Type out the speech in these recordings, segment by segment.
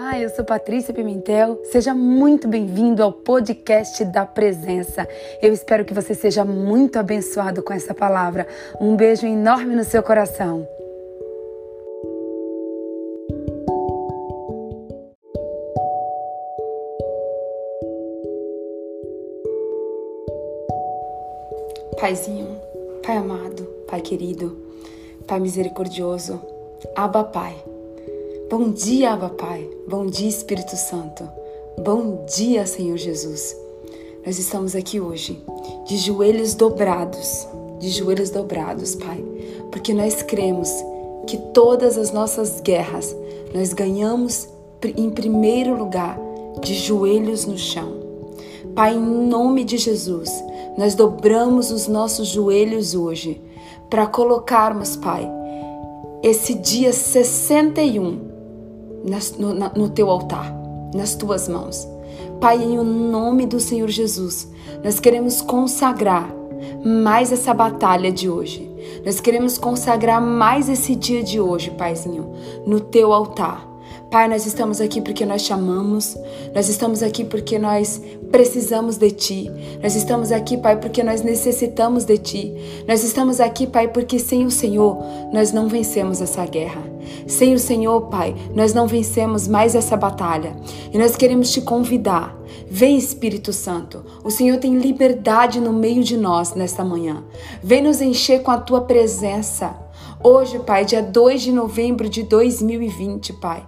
Olá, eu sou Patrícia Pimentel. Seja muito bem-vindo ao podcast da Presença. Eu espero que você seja muito abençoado com essa palavra. Um beijo enorme no seu coração. Paizinho, Pai amado, Pai querido, Pai misericordioso, Abba Pai. Bom dia, Abba Pai. Bom dia, Espírito Santo. Bom dia, Senhor Jesus. Nós estamos aqui hoje de joelhos dobrados, de joelhos dobrados, Pai, porque nós cremos que todas as nossas guerras nós ganhamos em primeiro lugar de joelhos no chão. Pai, em nome de Jesus, nós dobramos os nossos joelhos hoje para colocarmos, Pai, esse dia 61 no, no teu altar, nas tuas mãos. Pai, em nome do Senhor Jesus, nós queremos consagrar mais essa batalha de hoje. Nós queremos consagrar mais esse dia de hoje, Paizinho, no teu altar. Pai, nós estamos aqui porque nós te amamos, nós estamos aqui porque nós precisamos de Ti, nós estamos aqui, Pai, porque nós necessitamos de Ti, nós estamos aqui, Pai, porque sem o Senhor nós não vencemos essa guerra, sem o Senhor, Pai, nós não vencemos mais essa batalha e nós queremos te convidar. Vem Espírito Santo, o Senhor tem liberdade no meio de nós nesta manhã, vem nos encher com a Tua presença. Hoje, Pai, dia 2 de novembro de 2020, Pai.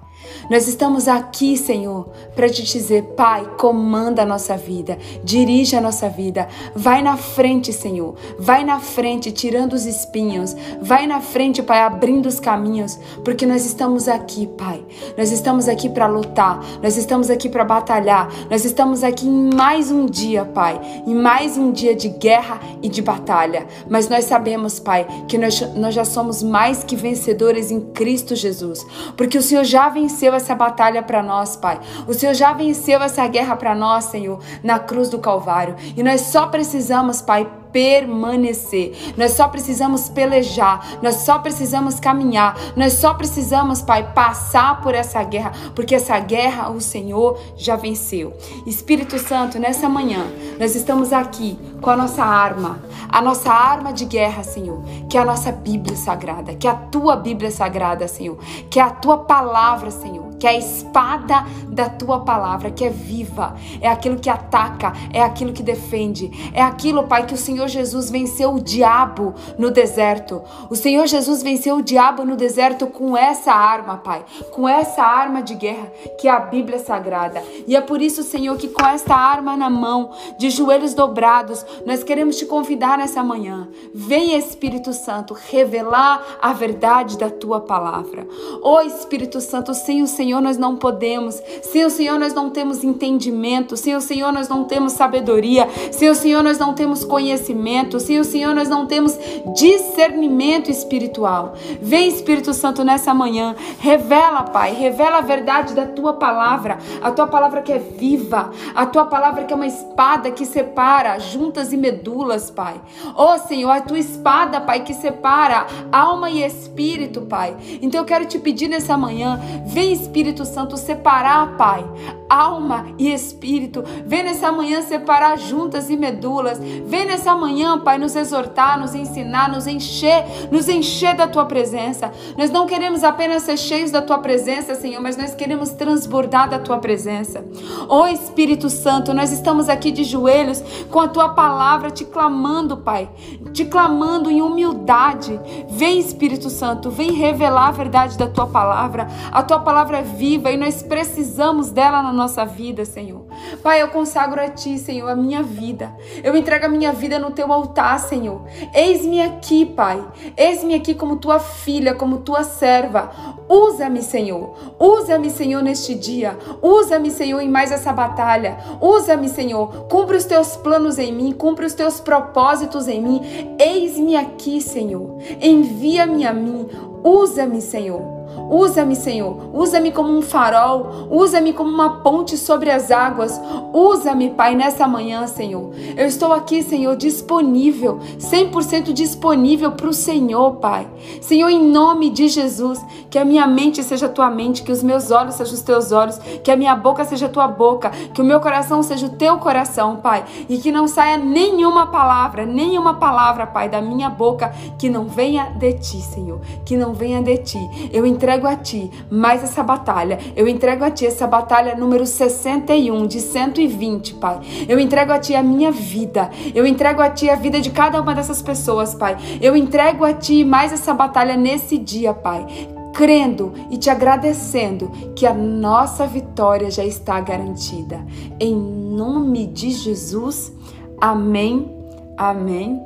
Nós estamos aqui, Senhor, para te dizer, Pai, comanda a nossa vida, dirige a nossa vida. Vai na frente, Senhor. Vai na frente, tirando os espinhos. Vai na frente, Pai, abrindo os caminhos, porque nós estamos aqui, Pai. Nós estamos aqui para lutar. Nós estamos aqui para batalhar. Nós estamos aqui em mais um dia, Pai, em mais um dia de guerra e de batalha. Mas nós sabemos, Pai, que nós, nós já somos mais que vencedores em Cristo Jesus, porque o Senhor já venceu venceu essa batalha para nós, Pai. O Senhor já venceu essa guerra para nós, Senhor, na cruz do Calvário. E nós só precisamos, Pai, permanecer. Nós só precisamos pelejar, nós só precisamos caminhar, nós só precisamos, Pai, passar por essa guerra, porque essa guerra o Senhor já venceu. Espírito Santo, nessa manhã, nós estamos aqui com a nossa arma, a nossa arma de guerra, Senhor, que é a nossa Bíblia Sagrada, que é a tua Bíblia Sagrada, Senhor, que é a tua palavra, Senhor que é a espada da tua palavra, que é viva, é aquilo que ataca, é aquilo que defende, é aquilo, Pai, que o Senhor Jesus venceu o diabo no deserto. O Senhor Jesus venceu o diabo no deserto com essa arma, Pai, com essa arma de guerra, que é a Bíblia Sagrada. E é por isso, Senhor, que com esta arma na mão, de joelhos dobrados, nós queremos te convidar nessa manhã. Vem, Espírito Santo, revelar a verdade da tua palavra. Ô Espírito Santo, sem o Senhor, Senhor nós não podemos, sem o Senhor nós não temos entendimento, sem o Senhor nós não temos sabedoria, sem o Senhor nós não temos conhecimento, sem o Senhor nós não temos discernimento espiritual. Vem Espírito Santo nessa manhã, revela, Pai, revela a verdade da tua palavra, a tua palavra que é viva, a tua palavra que é uma espada que separa juntas e medulas, Pai. Ó oh, Senhor, a tua espada, Pai, que separa alma e espírito, Pai. Então eu quero te pedir nessa manhã, vem Espírito Espírito Santo separar, Pai, alma e espírito. Vem nessa manhã separar juntas e medulas. Vem nessa manhã, Pai, nos exortar, nos ensinar, nos encher, nos encher da tua presença. Nós não queremos apenas ser cheios da tua presença, Senhor, mas nós queremos transbordar da tua presença. Ó oh, Espírito Santo, nós estamos aqui de joelhos com a tua palavra te clamando, Pai, te clamando em humildade. Vem, Espírito Santo, vem revelar a verdade da tua palavra. A tua palavra é viva e nós precisamos dela na nossa vida, Senhor. Pai, eu consagro a Ti, Senhor, a minha vida. Eu entrego a minha vida no Teu altar, Senhor. Eis-me aqui, Pai. Eis-me aqui como Tua filha, como Tua serva. Usa-me, Senhor. Usa-me, Senhor, neste dia. Usa-me, Senhor, em mais essa batalha. Usa-me, Senhor. Cumpre os Teus planos em mim. Cumpre os Teus propósitos em mim. Eis-me aqui, Senhor. Envia-me a mim. Usa-me, Senhor. Usa-me, Senhor. Usa-me como um farol. Usa-me como uma ponte sobre as águas. Usa-me, Pai, nessa manhã, Senhor. Eu estou aqui, Senhor, disponível, 100% disponível para o Senhor, Pai. Senhor, em nome de Jesus, que a minha mente seja a tua mente, que os meus olhos sejam os teus olhos, que a minha boca seja a tua boca, que o meu coração seja o teu coração, Pai, e que não saia nenhuma palavra, nenhuma palavra, Pai, da minha boca que não venha de ti, Senhor, que não venha de ti. Eu entrego a ti mais essa batalha. Eu entrego a ti essa batalha número 61 de 120, Pai. Eu entrego a ti a minha vida. Eu entrego a ti a vida de cada uma dessas pessoas, Pai. Eu entrego a ti mais essa batalha nesse dia, Pai crendo e te agradecendo que a nossa vitória já está garantida. Em nome de Jesus, amém, amém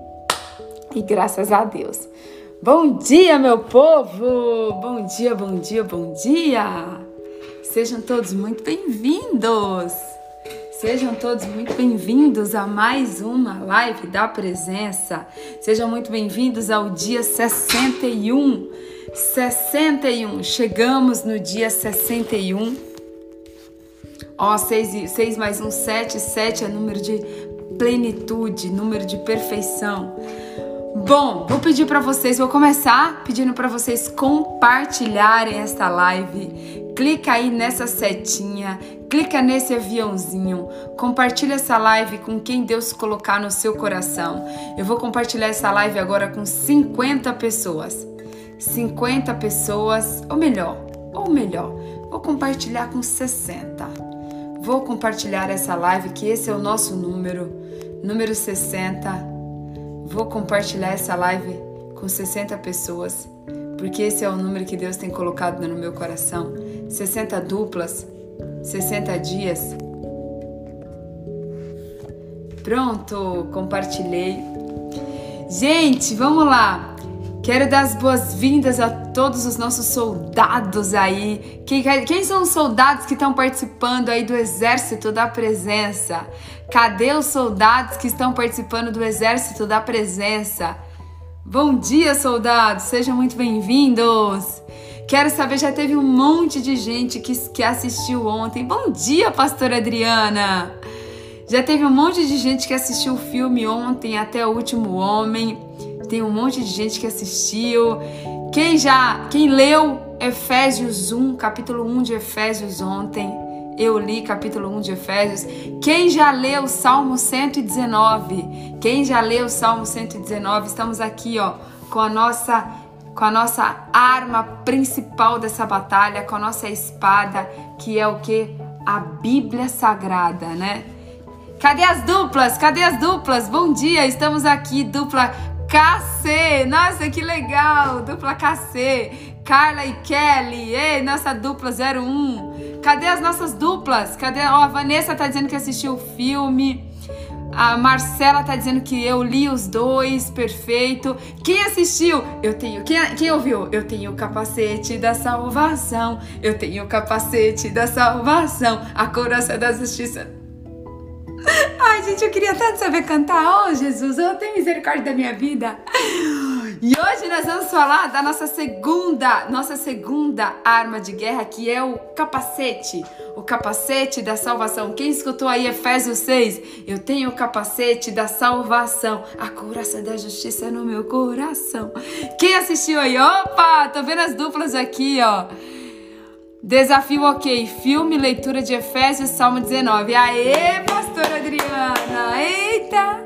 e graças a Deus. Bom dia, meu povo! Bom dia, bom dia, bom dia! Sejam todos muito bem-vindos! Sejam todos muito bem-vindos a mais uma live da presença. Sejam muito bem-vindos ao dia 61. 61. Chegamos no dia 61. Ó, 6, 6 mais 1, 7. 7 é número de plenitude, número de perfeição. Bom, vou pedir para vocês, vou começar pedindo para vocês compartilharem esta live. Clica aí nessa setinha, clica nesse aviãozinho, compartilha essa live com quem Deus colocar no seu coração. Eu vou compartilhar essa live agora com 50 pessoas. 50 pessoas, ou melhor, ou melhor, vou compartilhar com 60. Vou compartilhar essa live que esse é o nosso número, número 60 Vou compartilhar essa live com 60 pessoas, porque esse é o número que Deus tem colocado no meu coração. 60 duplas, 60 dias. Pronto, compartilhei. Gente, vamos lá. Quero dar as boas-vindas a todos os nossos soldados aí. Quem, quem são os soldados que estão participando aí do exército da presença? Cadê os soldados que estão participando do exército da presença? Bom dia, soldados! Sejam muito bem-vindos! Quero saber, já teve um monte de gente que, que assistiu ontem. Bom dia, pastora Adriana! Já teve um monte de gente que assistiu o filme ontem, até o último homem. Tem um monte de gente que assistiu. Quem já, quem leu Efésios 1, capítulo 1 de Efésios ontem, eu li capítulo 1 de Efésios. Quem já leu Salmo 119? Quem já leu Salmo 119? Estamos aqui, ó, com a nossa com a nossa arma principal dessa batalha, com a nossa espada, que é o que? A Bíblia Sagrada, né? Cadê as duplas? Cadê as duplas? Bom dia, estamos aqui, dupla KC. Nossa, que legal! Dupla KC. Carla e Kelly. Ei, nossa dupla 01. Cadê as nossas duplas? Cadê? Ó, a Vanessa tá dizendo que assistiu o filme. A Marcela tá dizendo que eu li os dois, perfeito. Quem assistiu? Eu tenho. Quem, quem ouviu? Eu tenho o capacete da salvação. Eu tenho o capacete da salvação. A coraça da justiça. Ai, gente, eu queria tanto saber cantar. Oh, Jesus, oh, tem misericórdia da minha vida. E hoje nós vamos falar da nossa segunda, nossa segunda arma de guerra, que é o capacete. O capacete da salvação. Quem escutou aí Efésios 6? Eu tenho o capacete da salvação. A couraça da justiça no meu coração. Quem assistiu aí? Opa, tô vendo as duplas aqui, ó. Desafio ok, filme, leitura de Efésios, Salmo 19. Aê, pastora Adriana! Eita!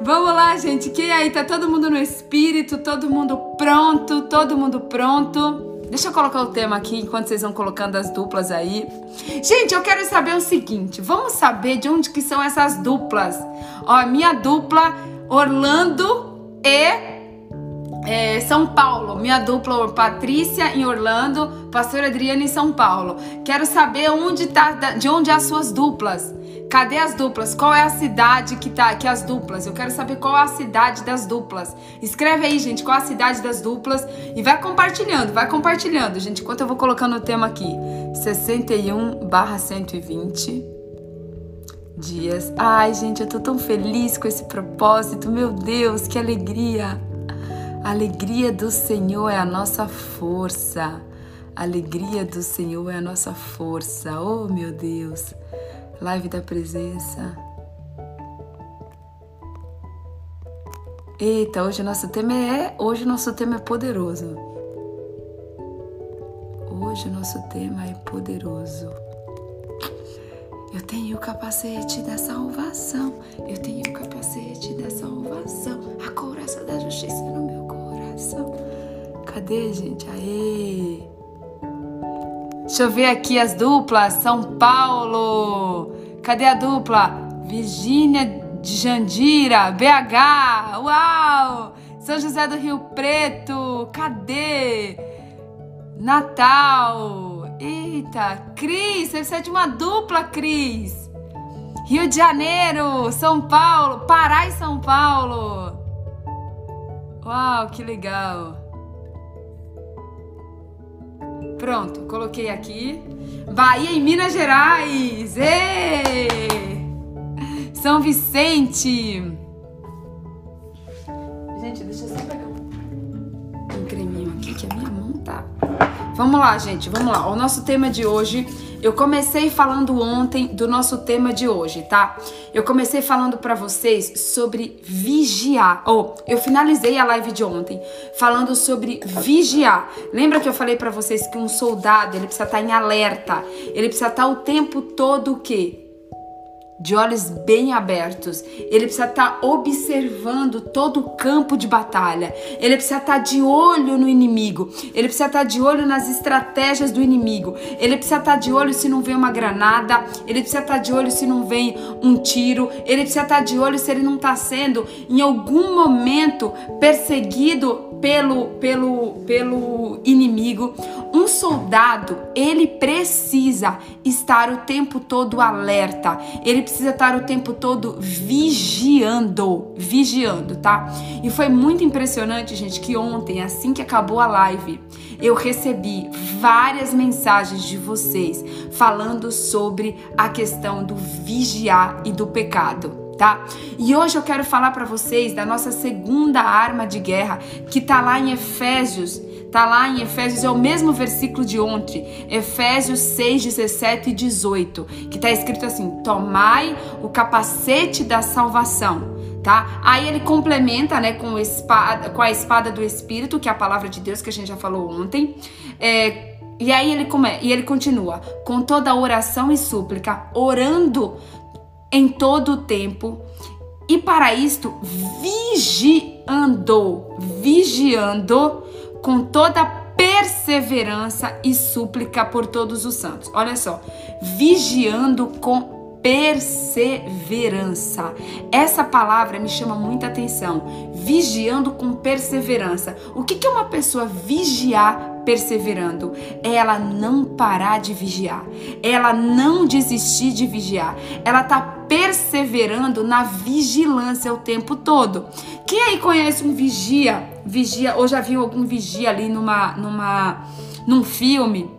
Vamos lá, gente. Que aí tá todo mundo no espírito, todo mundo pronto, todo mundo pronto. Deixa eu colocar o tema aqui enquanto vocês vão colocando as duplas aí. Gente, eu quero saber o seguinte, vamos saber de onde que são essas duplas. Ó, minha dupla Orlando e é, São Paulo, minha dupla Patrícia em Orlando, pastor Adriana em São Paulo. Quero saber onde tá, de onde é as suas duplas. Cadê as duplas? Qual é a cidade que tá que as duplas? Eu quero saber qual é a cidade das duplas. Escreve aí, gente, qual é a cidade das duplas e vai compartilhando, vai compartilhando, gente, enquanto eu vou colocando o tema aqui. 61/120 dias. Ai, gente, eu tô tão feliz com esse propósito. Meu Deus, que alegria! A alegria do Senhor é a nossa força. A alegria do Senhor é a nossa força. Oh, meu Deus. Live da presença. Eita, hoje o nosso tema é, hoje o nosso tema é poderoso. Hoje o nosso tema é poderoso. Eu tenho o capacete da salvação. Eu tenho o capacete da salvação. A couraça da justiça no meu Cadê, gente? Aê! Deixa eu ver aqui as duplas. São Paulo. Cadê a dupla? Virgínia de Jandira, BH. Uau! São José do Rio Preto. Cadê? Natal. Eita, Cris, você precisa de uma dupla, Cris. Rio de Janeiro, São Paulo, Pará e São Paulo. Uau, que legal. Pronto, coloquei aqui. Bahia e Minas Gerais. Ê! São Vicente. Gente, deixa eu só pegar um creminho aqui que a minha mão tá Vamos lá, gente, vamos lá. O nosso tema de hoje, eu comecei falando ontem do nosso tema de hoje, tá? Eu comecei falando para vocês sobre vigiar. Ou oh, eu finalizei a live de ontem falando sobre vigiar. Lembra que eu falei para vocês que um soldado, ele precisa estar tá em alerta. Ele precisa estar tá o tempo todo o quê? De olhos bem abertos. Ele precisa estar tá observando todo o campo de batalha. Ele precisa estar tá de olho no inimigo. Ele precisa estar tá de olho nas estratégias do inimigo. Ele precisa estar de olho se não vem uma granada. Ele precisa estar de olho se não vem um tiro. Ele precisa estar de olho se ele não está sendo em algum momento perseguido pelo, pelo, pelo inimigo. Um soldado, ele precisa estar o tempo todo alerta. Ele precisa estar o tempo todo vigiando, vigiando, tá? E foi muito impressionante, gente, que ontem, assim que acabou a live, eu recebi várias mensagens de vocês falando sobre a questão do vigiar e do pecado tá? E hoje eu quero falar para vocês da nossa segunda arma de guerra, que tá lá em Efésios. Tá lá em Efésios, é o mesmo versículo de ontem, Efésios 6, 17 e 18, que tá escrito assim: Tomai o capacete da salvação. Tá? Aí ele complementa, né, com, espada, com a espada do Espírito, que é a palavra de Deus que a gente já falou ontem. É, e aí ele, come, e ele continua, com toda oração e súplica, orando em todo o tempo e para isto vigiando, vigiando com toda perseverança e súplica por todos os santos. Olha só, vigiando com perseverança. Essa palavra me chama muita atenção. Vigiando com perseverança. O que é uma pessoa vigiar perseverando, ela não parar de vigiar, ela não desistir de vigiar, ela tá perseverando na vigilância o tempo todo. Quem aí conhece um vigia? Vigia, ou já viu algum vigia ali numa, numa, num filme?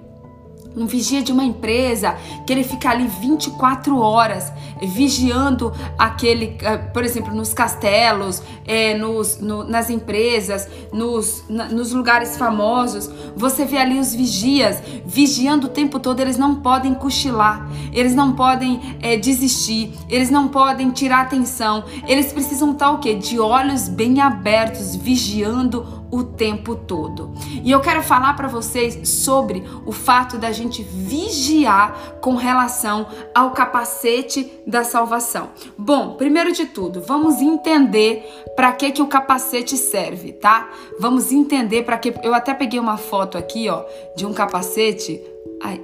Um vigia de uma empresa, que ele fica ali 24 horas vigiando aquele, eh, por exemplo, nos castelos, é, nos, no, nas empresas, nos, na, nos lugares famosos. Você vê ali os vigias vigiando o tempo todo, eles não podem cochilar, eles não podem é, desistir, eles não podem tirar atenção, eles precisam estar o quê? De olhos bem abertos, vigiando o tempo todo. E eu quero falar para vocês sobre o fato da gente vigiar com relação ao capacete da salvação. Bom, primeiro de tudo, vamos entender para que que o capacete serve, tá? Vamos entender para que eu até peguei uma foto aqui, ó, de um capacete. Ai,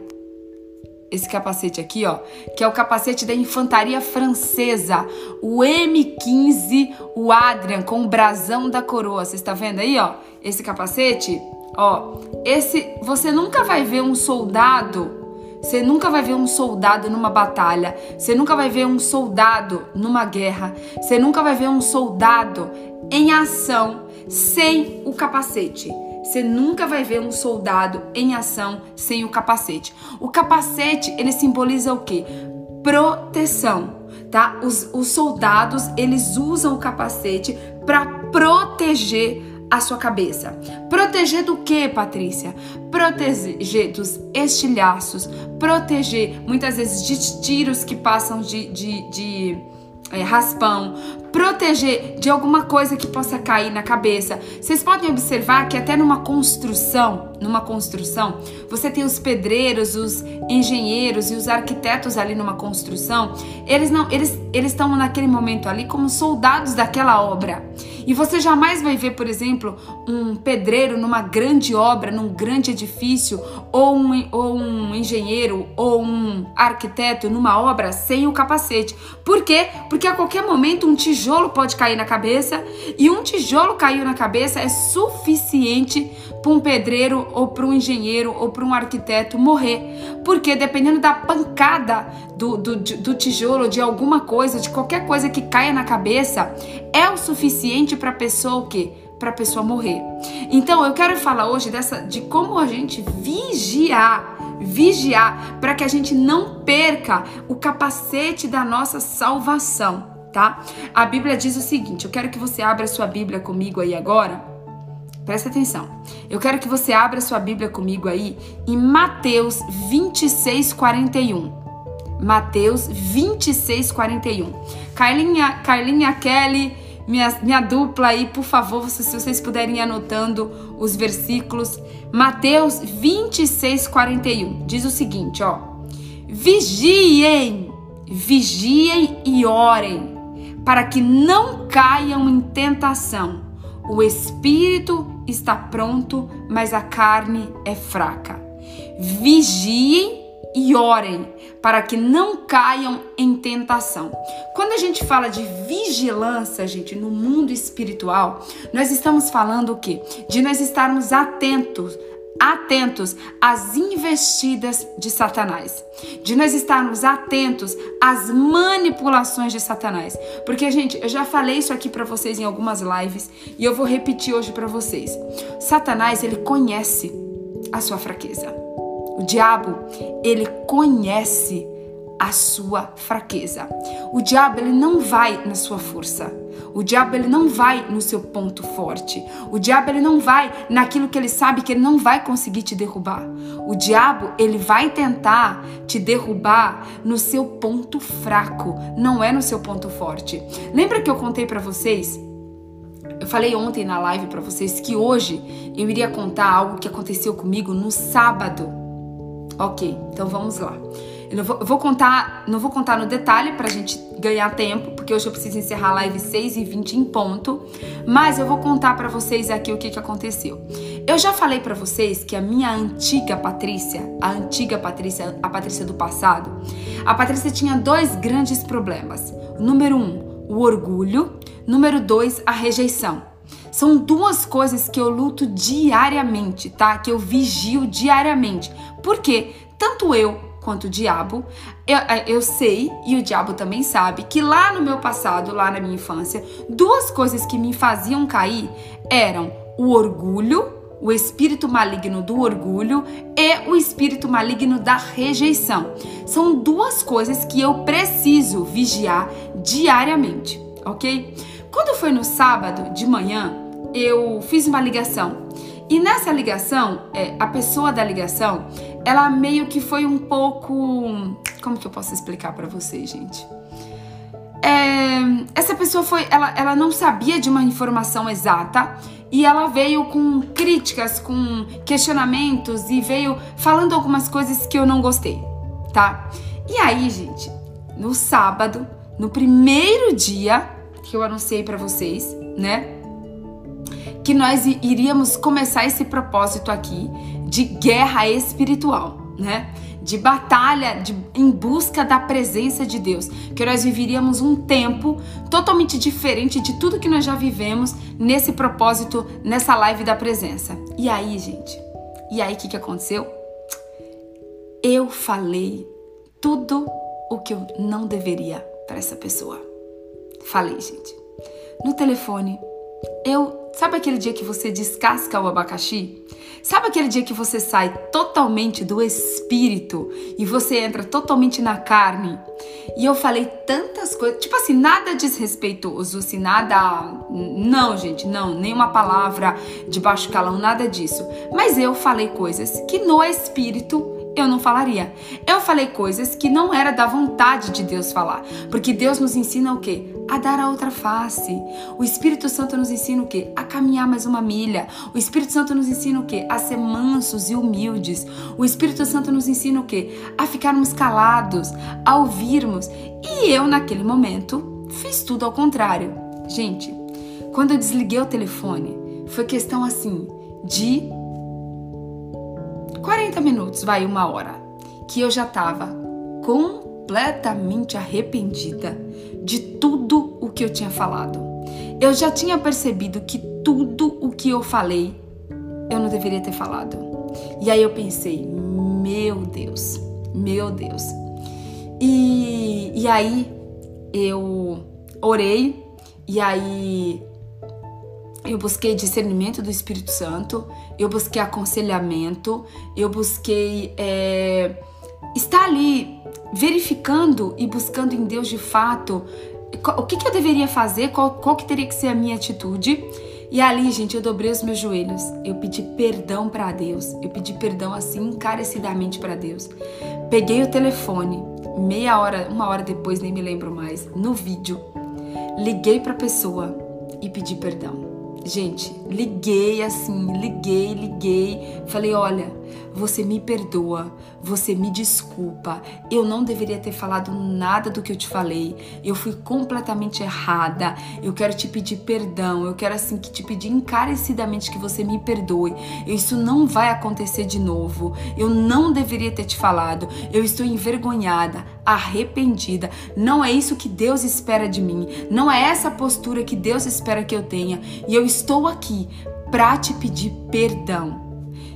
esse capacete aqui, ó, que é o capacete da infantaria francesa, o M15, o Adrian com o brasão da coroa. Você está vendo aí, ó? Esse capacete, ó, esse você nunca vai ver um soldado você nunca vai ver um soldado numa batalha. Você nunca vai ver um soldado numa guerra. Você nunca vai ver um soldado em ação sem o capacete. Você nunca vai ver um soldado em ação sem o capacete. O capacete, ele simboliza o quê? Proteção, tá? Os, os soldados, eles usam o capacete para proteger a sua cabeça. Proteger do que, Patrícia? Proteger dos estilhaços, proteger muitas vezes de tiros que passam de, de, de é, raspão, proteger de alguma coisa que possa cair na cabeça. Vocês podem observar que até numa construção, numa construção, você tem os pedreiros, os engenheiros e os arquitetos ali numa construção, eles não, eles eles estão naquele momento ali como soldados daquela obra. E você jamais vai ver, por exemplo, um pedreiro numa grande obra, num grande edifício, ou um, ou um engenheiro ou um arquiteto numa obra sem o capacete. Por quê? Porque a qualquer momento um tijolo pode cair na cabeça e um tijolo caiu na cabeça é suficiente para um pedreiro ou para um engenheiro ou para um arquiteto morrer. Porque dependendo da pancada do, do, do tijolo, de alguma coisa, de qualquer coisa que caia na cabeça, é o suficiente para a pessoa o quê? Para a pessoa morrer. Então eu quero falar hoje dessa de como a gente vigiar vigiar para que a gente não perca o capacete da nossa salvação, tá? A Bíblia diz o seguinte, eu quero que você abra sua Bíblia comigo aí agora Presta atenção. Eu quero que você abra sua Bíblia comigo aí em Mateus 26, 41. Mateus 26, 41. Carlinha, Carlinha Kelly, minha, minha dupla aí, por favor, se vocês puderem ir anotando os versículos. Mateus 26, 41. Diz o seguinte, ó. Vigiem, vigiem e orem, para que não caiam em tentação o espírito está pronto, mas a carne é fraca. Vigiem e orem para que não caiam em tentação. Quando a gente fala de vigilância, gente, no mundo espiritual, nós estamos falando o quê? De nós estarmos atentos atentos às investidas de Satanás, de nós estarmos atentos às manipulações de Satanás. Porque, gente, eu já falei isso aqui para vocês em algumas lives e eu vou repetir hoje para vocês. Satanás, ele conhece a sua fraqueza. O diabo, ele conhece a sua fraqueza. O diabo ele não vai na sua força. O diabo ele não vai no seu ponto forte. O diabo ele não vai naquilo que ele sabe que ele não vai conseguir te derrubar. O diabo ele vai tentar te derrubar no seu ponto fraco, não é no seu ponto forte. Lembra que eu contei para vocês? Eu falei ontem na live para vocês que hoje eu iria contar algo que aconteceu comigo no sábado. Ok, então vamos lá. Eu vou, vou, contar, não vou contar no detalhe pra gente ganhar tempo, porque hoje eu preciso encerrar a live 6 e 20 em ponto, mas eu vou contar para vocês aqui o que, que aconteceu. Eu já falei para vocês que a minha antiga Patrícia, a antiga Patrícia, a Patrícia do passado, a Patrícia tinha dois grandes problemas. Número um, o orgulho. Número dois, a rejeição. São duas coisas que eu luto diariamente, tá? Que eu vigio diariamente. Por quê? Tanto eu quanto o diabo. Eu, é, eu sei, e o diabo também sabe, que lá no meu passado, lá na minha infância, duas coisas que me faziam cair eram o orgulho, o espírito maligno do orgulho e o espírito maligno da rejeição. São duas coisas que eu preciso vigiar diariamente, ok? Quando foi no sábado de manhã, eu fiz uma ligação. E nessa ligação, é, a pessoa da ligação, ela meio que foi um pouco. Como que eu posso explicar para vocês, gente? É, essa pessoa foi. Ela, ela não sabia de uma informação exata e ela veio com críticas, com questionamentos e veio falando algumas coisas que eu não gostei, tá? E aí, gente, no sábado, no primeiro dia que eu anunciei para vocês, né? Que nós iríamos começar esse propósito aqui de guerra espiritual, né? De batalha de, em busca da presença de Deus. Que nós viveríamos um tempo totalmente diferente de tudo que nós já vivemos nesse propósito, nessa live da presença. E aí, gente? E aí, o que, que aconteceu? Eu falei tudo o que eu não deveria para essa pessoa. Falei, gente. No telefone, eu Sabe aquele dia que você descasca o abacaxi? Sabe aquele dia que você sai totalmente do espírito e você entra totalmente na carne? E eu falei tantas coisas, tipo assim, nada desrespeitoso, assim, nada. Não, gente, não, nenhuma palavra de baixo calão, nada disso. Mas eu falei coisas que no espírito eu não falaria. Eu falei coisas que não era da vontade de Deus falar, porque Deus nos ensina o quê? A dar a outra face. O Espírito Santo nos ensina o quê? A caminhar mais uma milha. O Espírito Santo nos ensina o quê? A ser mansos e humildes. O Espírito Santo nos ensina o quê? A ficarmos calados, a ouvirmos. E eu naquele momento fiz tudo ao contrário. Gente, quando eu desliguei o telefone, foi questão assim de 40 minutos, vai uma hora, que eu já estava completamente arrependida de tudo o que eu tinha falado. Eu já tinha percebido que tudo o que eu falei eu não deveria ter falado. E aí eu pensei, meu Deus, meu Deus. E, e aí eu orei, e aí eu busquei discernimento do Espírito Santo, eu busquei aconselhamento, eu busquei é, estar ali verificando e buscando em Deus de fato o que, que eu deveria fazer, qual, qual que teria que ser a minha atitude. E ali, gente, eu dobrei os meus joelhos, eu pedi perdão para Deus, eu pedi perdão assim encarecidamente para Deus. Peguei o telefone, meia hora, uma hora depois, nem me lembro mais, no vídeo, liguei para a pessoa e pedi perdão. Gente, liguei assim, liguei, liguei. Falei: olha, você me perdoa, você me desculpa. Eu não deveria ter falado nada do que eu te falei. Eu fui completamente errada. Eu quero te pedir perdão. Eu quero assim que te pedir encarecidamente que você me perdoe. Isso não vai acontecer de novo. Eu não deveria ter te falado. Eu estou envergonhada, arrependida. Não é isso que Deus espera de mim. Não é essa postura que Deus espera que eu tenha. E eu estou aqui para te pedir perdão.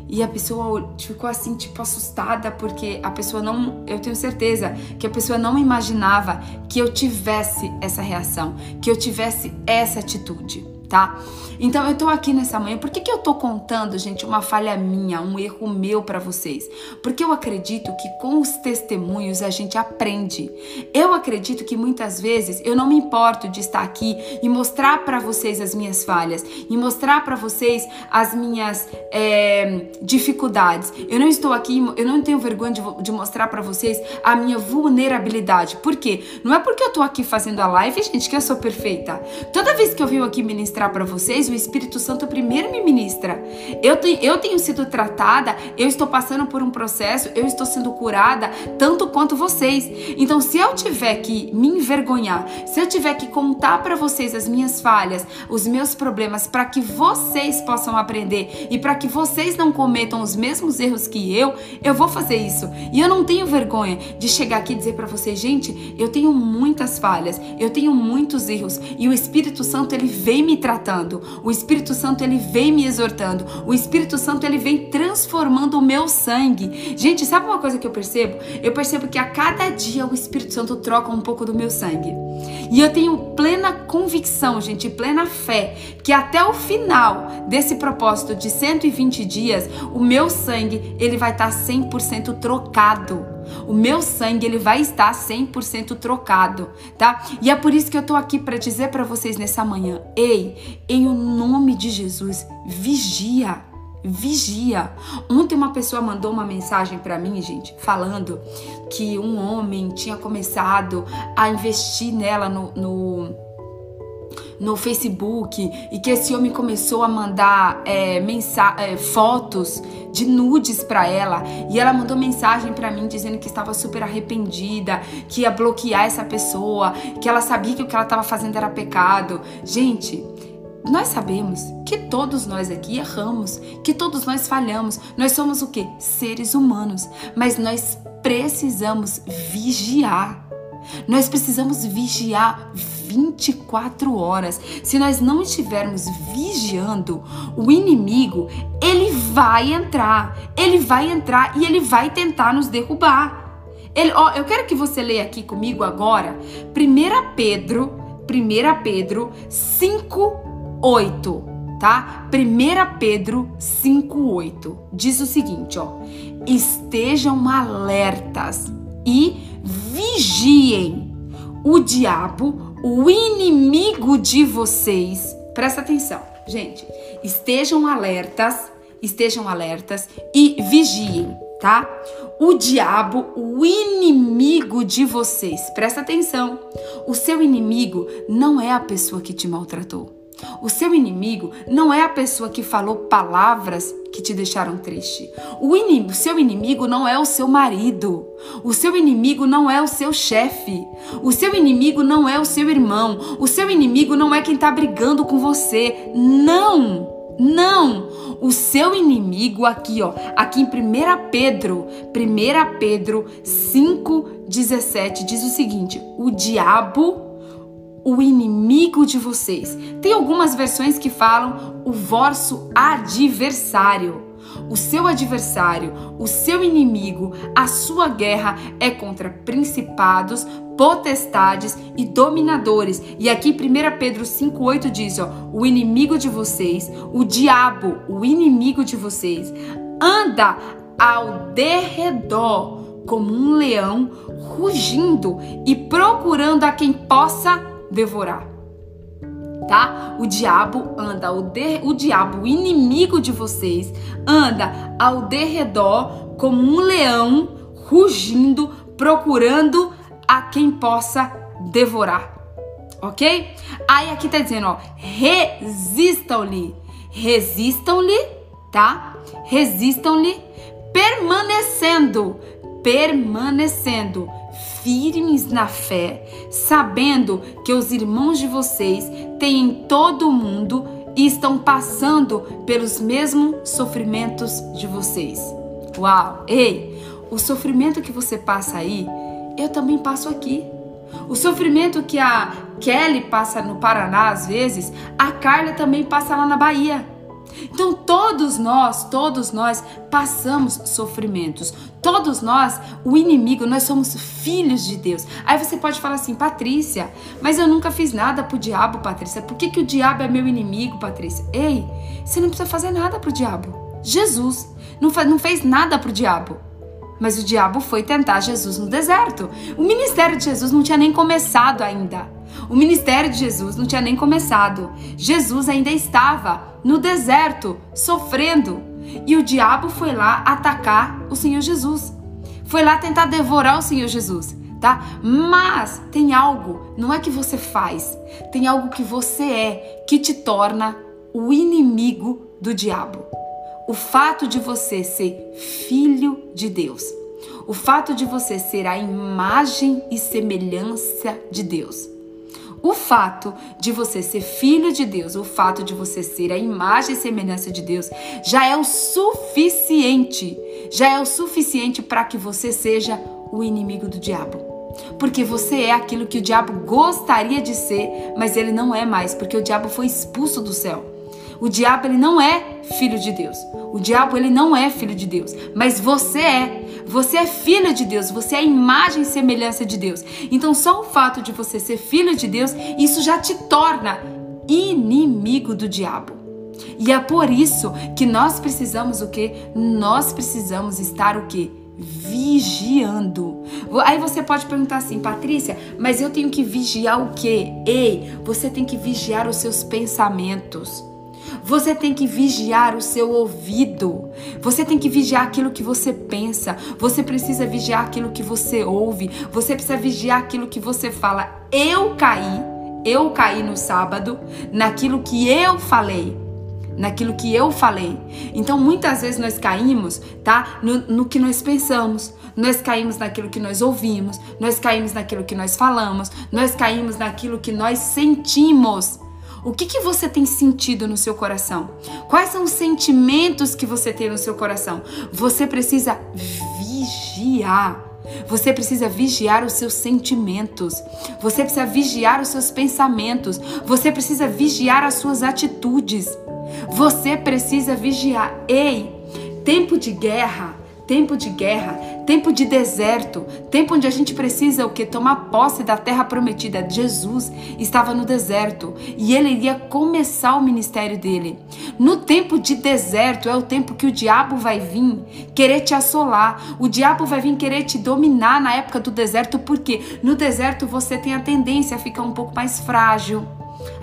E a pessoa ficou assim, tipo, assustada, porque a pessoa não. Eu tenho certeza que a pessoa não imaginava que eu tivesse essa reação, que eu tivesse essa atitude tá? Então eu tô aqui nessa manhã, por que, que eu tô contando, gente, uma falha minha, um erro meu para vocês? Porque eu acredito que com os testemunhos a gente aprende. Eu acredito que muitas vezes eu não me importo de estar aqui e mostrar para vocês as minhas falhas, e mostrar para vocês as minhas é, dificuldades. Eu não estou aqui, eu não tenho vergonha de, de mostrar para vocês a minha vulnerabilidade. Por quê? Não é porque eu tô aqui fazendo a live, gente, que eu sou perfeita. Toda vez que eu venho aqui ministrar ministrar para vocês, o Espírito Santo primeiro me ministra. Eu, te, eu tenho sido tratada, eu estou passando por um processo, eu estou sendo curada tanto quanto vocês. Então, se eu tiver que me envergonhar, se eu tiver que contar para vocês as minhas falhas, os meus problemas, para que vocês possam aprender e para que vocês não cometam os mesmos erros que eu, eu vou fazer isso. E eu não tenho vergonha de chegar aqui e dizer para vocês, gente, eu tenho muitas falhas, eu tenho muitos erros e o Espírito Santo ele vem me tratando. O Espírito Santo ele vem me exortando. O Espírito Santo ele vem transformando o meu sangue. Gente, sabe uma coisa que eu percebo? Eu percebo que a cada dia o Espírito Santo troca um pouco do meu sangue. E eu tenho plena convicção, gente, plena fé, que até o final desse propósito de 120 dias, o meu sangue ele vai estar 100% trocado. O meu sangue ele vai estar 100% trocado, tá? E é por isso que eu tô aqui para dizer para vocês nessa manhã, ei, em o nome de Jesus, vigia. Vigia. Ontem uma pessoa mandou uma mensagem para mim, gente, falando que um homem tinha começado a investir nela no, no no Facebook e que esse homem começou a mandar é, é, fotos de nudes para ela e ela mandou mensagem para mim dizendo que estava super arrependida, que ia bloquear essa pessoa, que ela sabia que o que ela estava fazendo era pecado. Gente, nós sabemos que todos nós aqui erramos, que todos nós falhamos. Nós somos o que? Seres humanos, mas nós precisamos vigiar. Nós precisamos vigiar 24 horas. Se nós não estivermos vigiando, o inimigo, ele vai entrar. Ele vai entrar e ele vai tentar nos derrubar. Ele, ó, eu quero que você leia aqui comigo agora, 1 Pedro, 1 Pedro 5, 8. tá? 1 Pedro 5:8 diz o seguinte, ó: Estejam alertas e vigiem. O diabo, o inimigo de vocês, presta atenção, gente. Estejam alertas, estejam alertas e vigiem, tá? O diabo, o inimigo de vocês, presta atenção. O seu inimigo não é a pessoa que te maltratou. O seu inimigo não é a pessoa que falou palavras que te deixaram triste. O inimigo, seu inimigo não é o seu marido. O seu inimigo não é o seu chefe. O seu inimigo não é o seu irmão. O seu inimigo não é quem está brigando com você. Não! Não! O seu inimigo aqui, ó, aqui em 1 Pedro, 1 Pedro 5:17 diz o seguinte: o diabo o inimigo de vocês. Tem algumas versões que falam o vosso adversário. O seu adversário, o seu inimigo, a sua guerra é contra principados, potestades e dominadores. E aqui 1 Pedro 5,8 diz: ó, o inimigo de vocês, o diabo, o inimigo de vocês, anda ao derredor como um leão, rugindo e procurando a quem possa devorar. Tá? O diabo anda, o, de, o diabo, o inimigo de vocês, anda ao derredor como um leão rugindo, procurando a quem possa devorar. Ok? Aí aqui tá dizendo, ó, resistam-lhe, resistam-lhe, tá? Resistam-lhe, permanecendo, permanecendo firmes na fé, sabendo que os irmãos de vocês têm em todo o mundo e estão passando pelos mesmos sofrimentos de vocês. Uau! Ei, o sofrimento que você passa aí, eu também passo aqui. O sofrimento que a Kelly passa no Paraná às vezes, a Carla também passa lá na Bahia. Então todos nós, todos nós passamos sofrimentos. Todos nós, o inimigo, nós somos filhos de Deus. Aí você pode falar assim, Patrícia, mas eu nunca fiz nada pro diabo, Patrícia. Por que, que o diabo é meu inimigo, Patrícia? Ei, você não precisa fazer nada pro diabo. Jesus não, não fez nada pro diabo. Mas o diabo foi tentar Jesus no deserto. O ministério de Jesus não tinha nem começado ainda. O ministério de Jesus não tinha nem começado. Jesus ainda estava no deserto, sofrendo. E o diabo foi lá atacar o Senhor Jesus. Foi lá tentar devorar o Senhor Jesus, tá? Mas tem algo, não é que você faz, tem algo que você é que te torna o inimigo do diabo. O fato de você ser filho de Deus. O fato de você ser a imagem e semelhança de Deus. O fato de você ser filho de Deus, o fato de você ser a imagem e semelhança de Deus, já é o suficiente. Já é o suficiente para que você seja o inimigo do diabo. Porque você é aquilo que o diabo gostaria de ser, mas ele não é mais, porque o diabo foi expulso do céu. O diabo ele não é filho de Deus. O diabo ele não é filho de Deus, mas você é. Você é filho de Deus, você é a imagem e semelhança de Deus. Então, só o fato de você ser filho de Deus, isso já te torna inimigo do diabo. E é por isso que nós precisamos o que? Nós precisamos estar o que? Vigiando. Aí você pode perguntar assim, Patrícia, mas eu tenho que vigiar o quê? Ei, você tem que vigiar os seus pensamentos. Você tem que vigiar o seu ouvido. Você tem que vigiar aquilo que você pensa. Você precisa vigiar aquilo que você ouve. Você precisa vigiar aquilo que você fala. Eu caí, eu caí no sábado naquilo que eu falei naquilo que eu falei. Então, muitas vezes nós caímos, tá? No, no, que nós pensamos, nós caímos naquilo que nós ouvimos, nós caímos naquilo que nós falamos, nós caímos naquilo que nós sentimos. O que, que você tem sentido no seu coração? Quais são os sentimentos que você tem no seu coração? Você precisa vigiar. Você precisa vigiar os seus sentimentos. Você precisa vigiar os seus pensamentos. Você precisa vigiar as suas atitudes. Você precisa vigiar. Ei, tempo de guerra, tempo de guerra tempo de deserto, tempo onde a gente precisa o que tomar posse da terra prometida. Jesus estava no deserto e ele iria começar o ministério dele. No tempo de deserto é o tempo que o diabo vai vir querer te assolar. O diabo vai vir querer te dominar na época do deserto, porque no deserto você tem a tendência a ficar um pouco mais frágil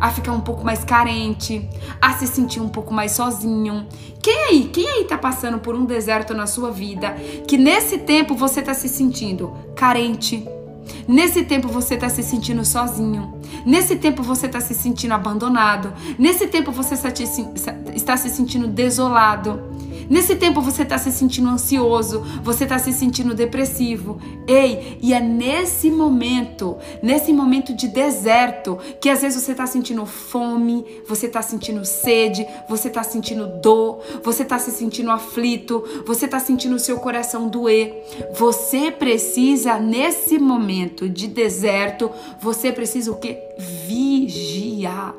a ficar um pouco mais carente, a se sentir um pouco mais sozinho. Quem aí, quem aí tá passando por um deserto na sua vida que nesse tempo você tá se sentindo carente? Nesse tempo você está se sentindo sozinho. Nesse tempo você está se sentindo abandonado. Nesse tempo você está se sentindo desolado. Nesse tempo você está se sentindo ansioso, você está se sentindo depressivo. Ei, e é nesse momento, nesse momento de deserto, que às vezes você está sentindo fome, você está sentindo sede, você está sentindo dor, você está se sentindo aflito, você está sentindo o seu coração doer. Você precisa, nesse momento de deserto, você precisa o que? Vigiar.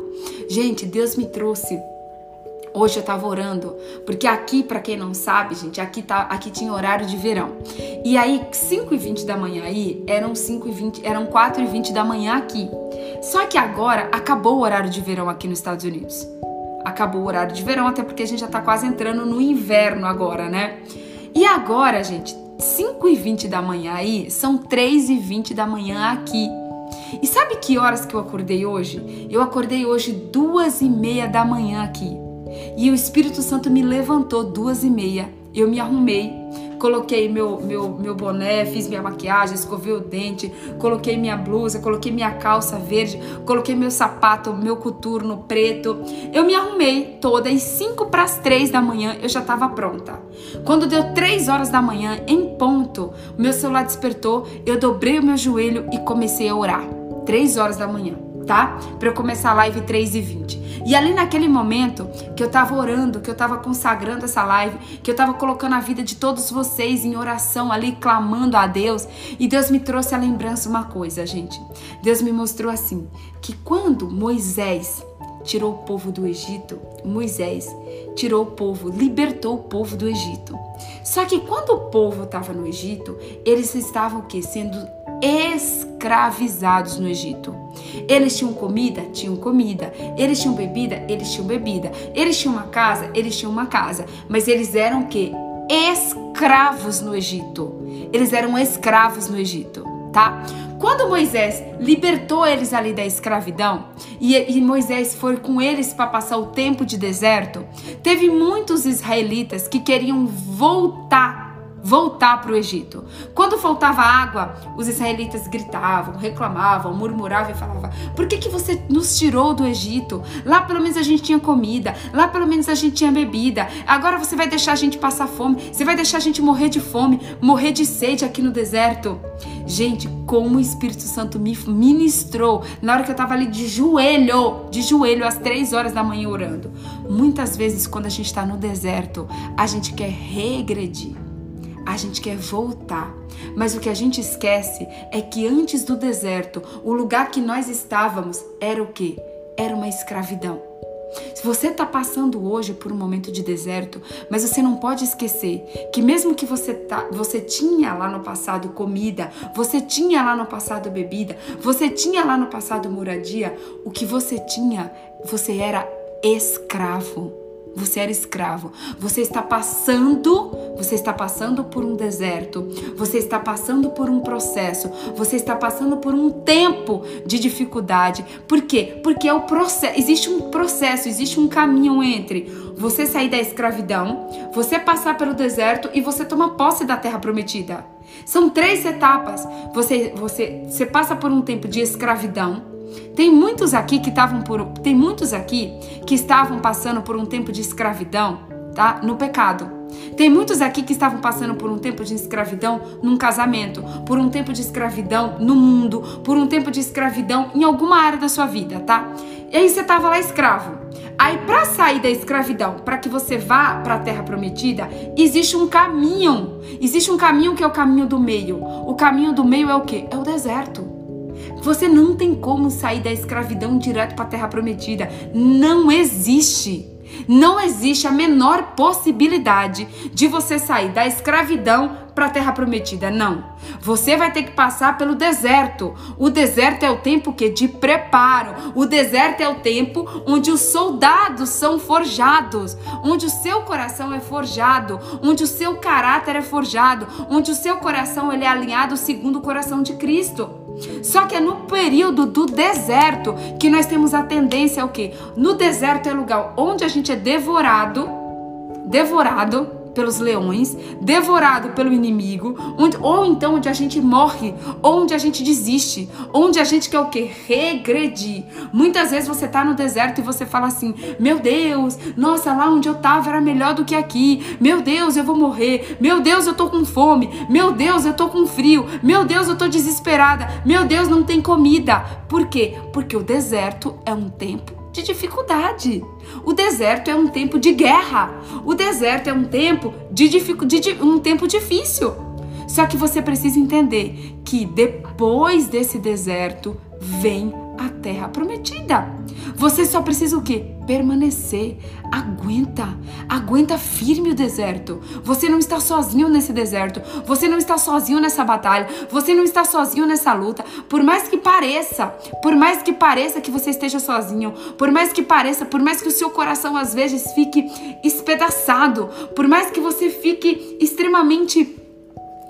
Gente, Deus me trouxe Hoje eu estava orando, porque aqui, para quem não sabe, gente, aqui, tá, aqui tinha horário de verão. E aí, 5 e 20 da manhã aí, eram 5 e 20, eram 4 e 20 da manhã aqui. Só que agora acabou o horário de verão aqui nos Estados Unidos. Acabou o horário de verão, até porque a gente já tá quase entrando no inverno agora, né? E agora, gente, 5 e 20 da manhã aí, são 3 e 20 da manhã aqui. E sabe que horas que eu acordei hoje? Eu acordei hoje duas e meia da manhã aqui. E o Espírito Santo me levantou duas e meia. Eu me arrumei, coloquei meu, meu, meu boné, fiz minha maquiagem, escovei o dente, coloquei minha blusa, coloquei minha calça verde, coloquei meu sapato, meu coturno preto. Eu me arrumei toda e cinco para as três da manhã eu já estava pronta. Quando deu três horas da manhã, em ponto, meu celular despertou, eu dobrei o meu joelho e comecei a orar. Três horas da manhã tá? Para eu começar a live 3 e 20. E ali naquele momento que eu tava orando, que eu tava consagrando essa live, que eu tava colocando a vida de todos vocês em oração ali, clamando a Deus, e Deus me trouxe a lembrança uma coisa, gente. Deus me mostrou assim, que quando Moisés tirou o povo do Egito, Moisés tirou o povo, libertou o povo do Egito. Só que quando o povo estava no Egito, eles estavam o quê? Sendo escravizados no Egito. Eles tinham comida? Tinham comida. Eles tinham bebida? Eles tinham bebida. Eles tinham uma casa? Eles tinham uma casa. Mas eles eram o quê? Escravos no Egito. Eles eram escravos no Egito, tá? Quando Moisés libertou eles ali da escravidão e, e Moisés foi com eles para passar o tempo de deserto, teve muitos israelitas que queriam voltar voltar para o Egito. Quando faltava água, os israelitas gritavam, reclamavam, murmuravam e falavam: Por que, que você nos tirou do Egito? Lá pelo menos a gente tinha comida, lá pelo menos a gente tinha bebida. Agora você vai deixar a gente passar fome, você vai deixar a gente morrer de fome, morrer de sede aqui no deserto. Gente, como o Espírito Santo me ministrou na hora que eu estava ali de joelho, de joelho às três horas da manhã orando. Muitas vezes, quando a gente está no deserto, a gente quer regredir a gente quer voltar. Mas o que a gente esquece é que antes do deserto, o lugar que nós estávamos era o quê? Era uma escravidão. Se você está passando hoje por um momento de deserto, mas você não pode esquecer que mesmo que você, tá, você tinha lá no passado comida, você tinha lá no passado bebida, você tinha lá no passado moradia, o que você tinha, você era escravo. Você era escravo. Você está passando, você está passando por um deserto. Você está passando por um processo. Você está passando por um tempo de dificuldade. Por quê? Porque é o processo, existe um processo, existe um caminho entre você sair da escravidão, você passar pelo deserto e você tomar posse da terra prometida. São três etapas. Você você você passa por um tempo de escravidão, tem muitos aqui que estavam por tem muitos aqui que estavam passando por um tempo de escravidão, tá? No pecado. Tem muitos aqui que estavam passando por um tempo de escravidão num casamento, por um tempo de escravidão no mundo, por um tempo de escravidão em alguma área da sua vida, tá? E aí você estava lá escravo. Aí para sair da escravidão, para que você vá para a terra prometida, existe um caminho. Existe um caminho que é o caminho do meio. O caminho do meio é o quê? É o deserto. Você não tem como sair da escravidão direto para a terra prometida. Não existe. Não existe a menor possibilidade de você sair da escravidão para a terra prometida. Não. Você vai ter que passar pelo deserto. O deserto é o tempo que de preparo. O deserto é o tempo onde os soldados são forjados, onde o seu coração é forjado, onde o seu caráter é forjado, onde o seu coração ele é alinhado segundo o coração de Cristo. Só que é no período do deserto que nós temos a tendência ao quê? No deserto é lugar onde a gente é devorado, devorado pelos leões, devorado pelo inimigo, onde, ou então onde a gente morre, onde a gente desiste, onde a gente quer o quê? Regredir. Muitas vezes você tá no deserto e você fala assim: "Meu Deus, nossa, lá onde eu tava era melhor do que aqui. Meu Deus, eu vou morrer. Meu Deus, eu tô com fome. Meu Deus, eu tô com frio. Meu Deus, eu tô desesperada. Meu Deus, não tem comida." Por quê? Porque o deserto é um tempo de dificuldade. O deserto é um tempo de guerra. O deserto é um tempo de, de um tempo difícil. Só que você precisa entender que depois desse deserto vem a terra prometida. Você só precisa o quê? Permanecer. Aguenta. Aguenta firme o deserto. Você não está sozinho nesse deserto. Você não está sozinho nessa batalha. Você não está sozinho nessa luta. Por mais que pareça, por mais que pareça que você esteja sozinho, por mais que pareça, por mais que o seu coração às vezes fique espedaçado, por mais que você fique extremamente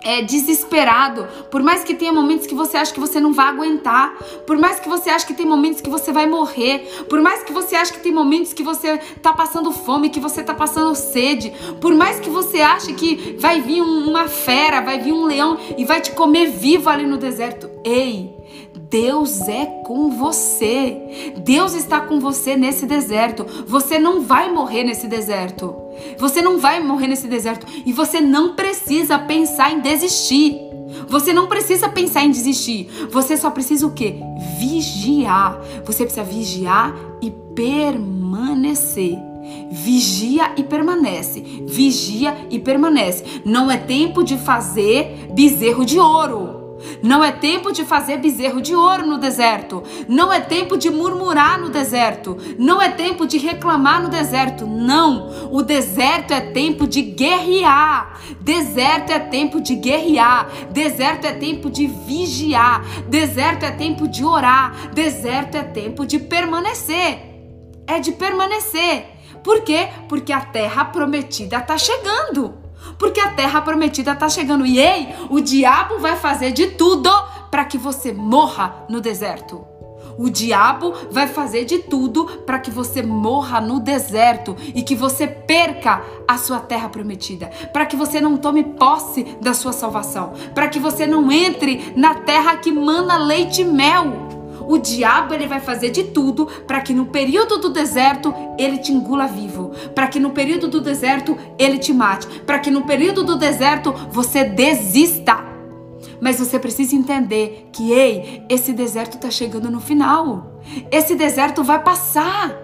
é, desesperado, por mais que tenha momentos que você acha que você não vai aguentar, por mais que você ache que tem momentos que você vai morrer, por mais que você ache que tem momentos que você tá passando fome, que você tá passando sede, por mais que você ache que vai vir uma fera, vai vir um leão e vai te comer vivo ali no deserto. Ei, Deus é com você. Deus está com você nesse deserto. Você não vai morrer nesse deserto. Você não vai morrer nesse deserto e você não precisa pensar em desistir. Você não precisa pensar em desistir. Você só precisa o quê? Vigiar. Você precisa vigiar e permanecer. Vigia e permanece. Vigia e permanece. Não é tempo de fazer bezerro de ouro. Não é tempo de fazer bezerro de ouro no deserto. Não é tempo de murmurar no deserto. Não é tempo de reclamar no deserto. Não. O deserto é tempo de guerrear. Deserto é tempo de guerrear. Deserto é tempo de vigiar. Deserto é tempo de orar. Deserto é tempo de permanecer. É de permanecer. Por quê? Porque a terra prometida está chegando porque a terra prometida está chegando. E ei, o diabo vai fazer de tudo para que você morra no deserto. O diabo vai fazer de tudo para que você morra no deserto e que você perca a sua terra prometida, para que você não tome posse da sua salvação, para que você não entre na terra que manda leite e mel o diabo ele vai fazer de tudo para que no período do deserto ele te engula vivo, para que no período do deserto ele te mate, para que no período do deserto você desista. Mas você precisa entender que, ei, esse deserto está chegando no final. Esse deserto vai passar.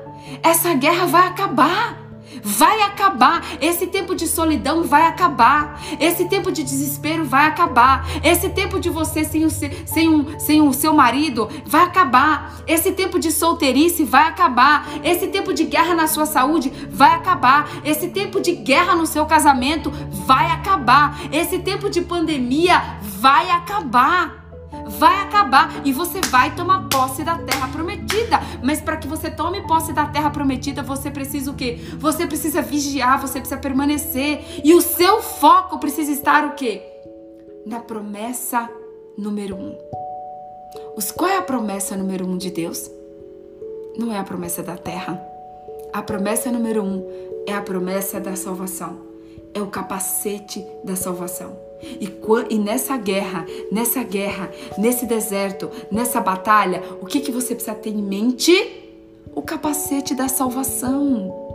Essa guerra vai acabar vai acabar. Esse tempo de solidão vai acabar. Esse tempo de desespero vai acabar. Esse tempo de você sem o, sem um, sem o seu marido vai acabar. Esse tempo de solteirice vai acabar. Esse tempo de guerra na sua saúde vai acabar. Esse tempo de guerra no seu casamento vai acabar. Esse tempo de pandemia vai acabar vai acabar e você vai tomar posse da terra prometida. Mas para que você tome posse da terra prometida, você precisa o quê? Você precisa vigiar, você precisa permanecer e o seu foco precisa estar o quê? Na promessa número um. Os, qual é a promessa número um de Deus? Não é a promessa da terra. A promessa número um é a promessa da salvação. É o capacete da salvação. E, e, nessa guerra, nessa guerra, nesse deserto, nessa batalha, o que, que você precisa ter em mente? O capacete da salvação.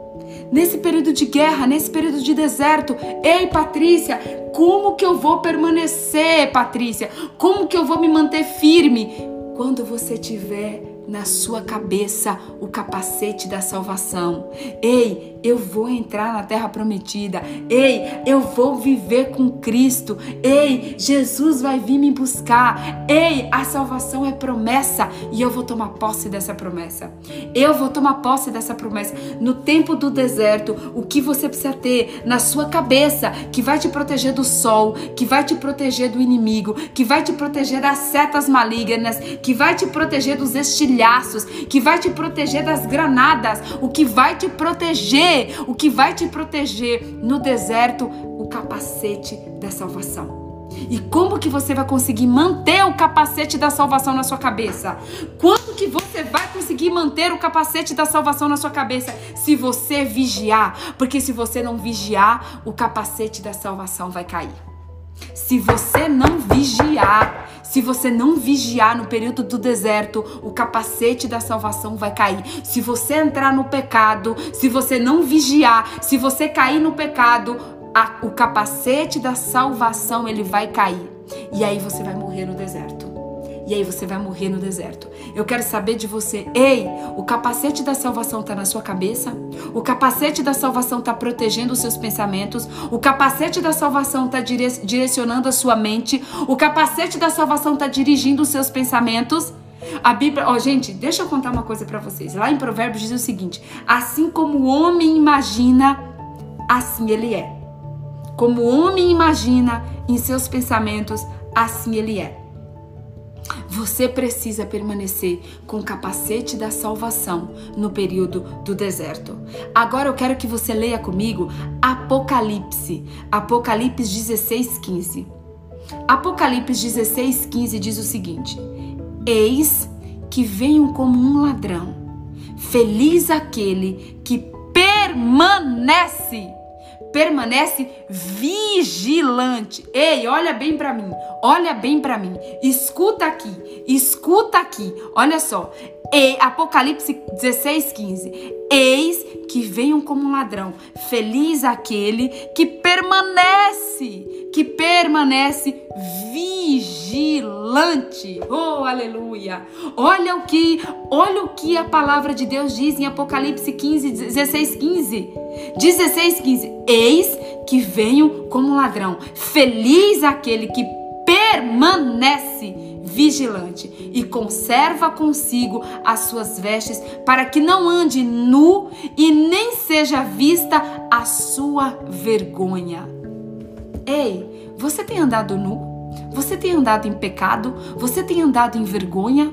Nesse período de guerra, nesse período de deserto, ei Patrícia, como que eu vou permanecer, Patrícia? Como que eu vou me manter firme? Quando você tiver na sua cabeça o capacete da salvação. Ei, eu vou entrar na terra prometida. Ei, eu vou viver com Cristo. Ei, Jesus vai vir me buscar. Ei, a salvação é promessa e eu vou tomar posse dessa promessa. Eu vou tomar posse dessa promessa. No tempo do deserto, o que você precisa ter na sua cabeça que vai te proteger do sol, que vai te proteger do inimigo, que vai te proteger das setas malignas, que vai te proteger dos estilhaços, que vai te proteger das granadas, o que vai te proteger, o que vai te proteger no deserto, o capacete da salvação. E como que você vai conseguir manter o capacete da salvação na sua cabeça? Quando que você vai conseguir manter o capacete da salvação na sua cabeça? Se você vigiar, porque se você não vigiar, o capacete da salvação vai cair. Se você não vigiar, se você não vigiar no período do deserto, o capacete da salvação vai cair. Se você entrar no pecado, se você não vigiar, se você cair no pecado, a, o capacete da salvação ele vai cair. E aí você vai morrer no deserto. E aí você vai morrer no deserto. Eu quero saber de você. Ei, o capacete da salvação está na sua cabeça? O capacete da salvação está protegendo os seus pensamentos? O capacete da salvação está direcionando a sua mente? O capacete da salvação está dirigindo os seus pensamentos? A Bíblia, ó, oh, gente, deixa eu contar uma coisa para vocês. Lá em Provérbios diz o seguinte: assim como o homem imagina, assim ele é. Como o homem imagina em seus pensamentos, assim ele é. Você precisa permanecer com o capacete da salvação no período do deserto. Agora eu quero que você leia comigo Apocalipse, Apocalipse 16, 15. Apocalipse 16, 15 diz o seguinte: Eis que venho como um ladrão, feliz aquele que permanece permanece vigilante. Ei, olha bem para mim. Olha bem para mim. Escuta aqui. Escuta aqui. Olha só. E Apocalipse 16, 15. Eis que venham como um ladrão. Feliz aquele que permanece, que permanece vigilante. Oh, aleluia. Olha o que, olha o que a palavra de Deus diz em Apocalipse 15, 16, 15. 16, 15. Eis que venho como ladrão. Feliz aquele que permanece vigilante e conserva consigo as suas vestes, para que não ande nu e nem seja vista a sua vergonha. Ei, você tem andado nu? Você tem andado em pecado? Você tem andado em vergonha?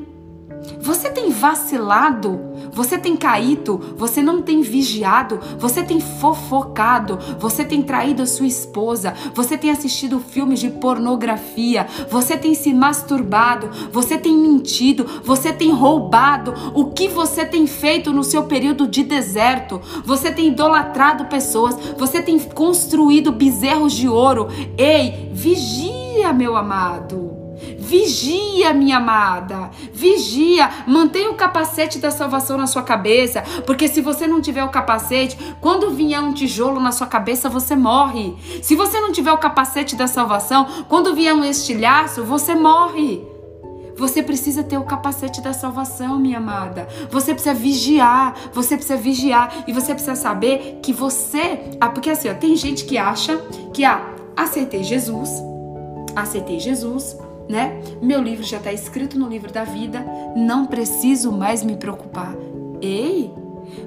Você tem vacilado? Você tem caído? Você não tem vigiado? Você tem fofocado? Você tem traído a sua esposa? Você tem assistido filmes de pornografia? Você tem se masturbado? Você tem mentido? Você tem roubado? O que você tem feito no seu período de deserto? Você tem idolatrado pessoas? Você tem construído bezerros de ouro? Ei, vigia, meu amado. Vigia, minha amada. Vigia. Mantenha o capacete da salvação na sua cabeça. Porque se você não tiver o capacete, quando vier um tijolo na sua cabeça, você morre. Se você não tiver o capacete da salvação, quando vier um estilhaço, você morre. Você precisa ter o capacete da salvação, minha amada. Você precisa vigiar, você precisa vigiar e você precisa saber que você, ah, porque assim, ó, tem gente que acha que ah, aceitei Jesus, aceitei Jesus, né? Meu livro já está escrito no livro da vida, não preciso mais me preocupar. Ei,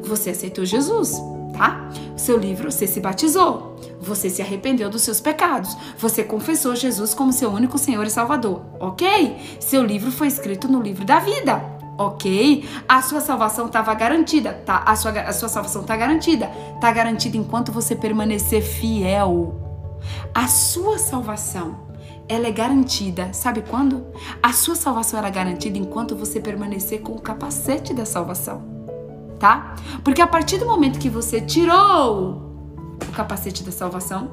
você aceitou Jesus, tá? Seu livro, você se batizou, você se arrependeu dos seus pecados, você confessou Jesus como seu único Senhor e Salvador, ok? Seu livro foi escrito no livro da vida. Ok? A sua salvação estava garantida, tá? A sua, a sua salvação está garantida. Está garantida enquanto você permanecer fiel. A sua salvação ela é garantida. Sabe quando? A sua salvação era garantida enquanto você permanecer com o capacete da salvação. Tá? Porque a partir do momento que você tirou o capacete da salvação,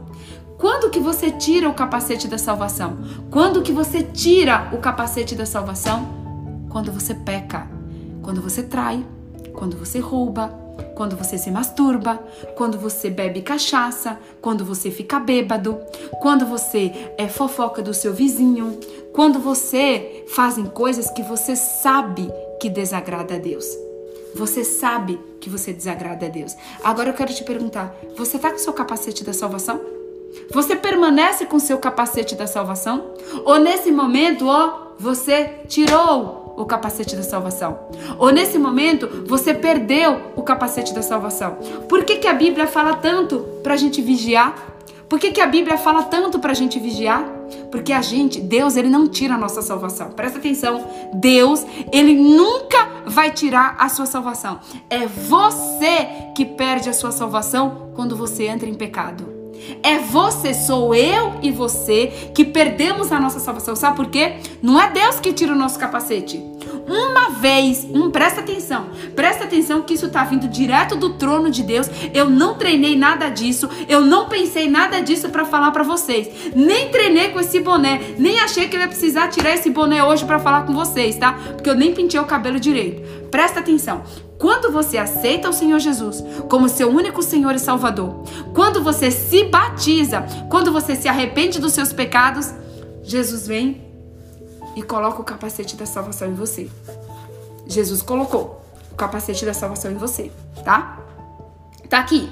quando que você tira o capacete da salvação? Quando que você tira o capacete da salvação? Quando você peca, quando você trai, quando você rouba, quando você se masturba, quando você bebe cachaça, quando você fica bêbado, quando você é fofoca do seu vizinho, quando você fazem coisas que você sabe que desagrada a Deus. Você sabe que você desagrada a Deus. Agora eu quero te perguntar: você está com o seu capacete da salvação? Você permanece com o seu capacete da salvação? Ou nesse momento, ó, você tirou o capacete da salvação? Ou nesse momento você perdeu o capacete da salvação? Por que, que a Bíblia fala tanto para a gente vigiar? Por que, que a Bíblia fala tanto para a gente vigiar? Porque a gente, Deus, ele não tira a nossa salvação. Presta atenção, Deus, ele nunca vai tirar a sua salvação. É você que perde a sua salvação quando você entra em pecado. É você, sou eu e você que perdemos a nossa salvação. Sabe por quê? Não é Deus que tira o nosso capacete. Uma vez, um, presta atenção, presta atenção que isso está vindo direto do trono de Deus. Eu não treinei nada disso, eu não pensei nada disso para falar para vocês. Nem treinei com esse boné, nem achei que eu ia precisar tirar esse boné hoje para falar com vocês, tá? Porque eu nem pintei o cabelo direito. Presta atenção. Quando você aceita o Senhor Jesus como seu único Senhor e Salvador, quando você se batiza, quando você se arrepende dos seus pecados, Jesus vem e coloca o capacete da salvação em você. Jesus colocou o capacete da salvação em você, tá? Tá aqui.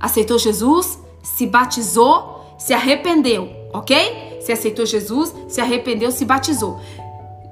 Aceitou Jesus, se batizou, se arrependeu, ok? Se aceitou Jesus, se arrependeu, se batizou.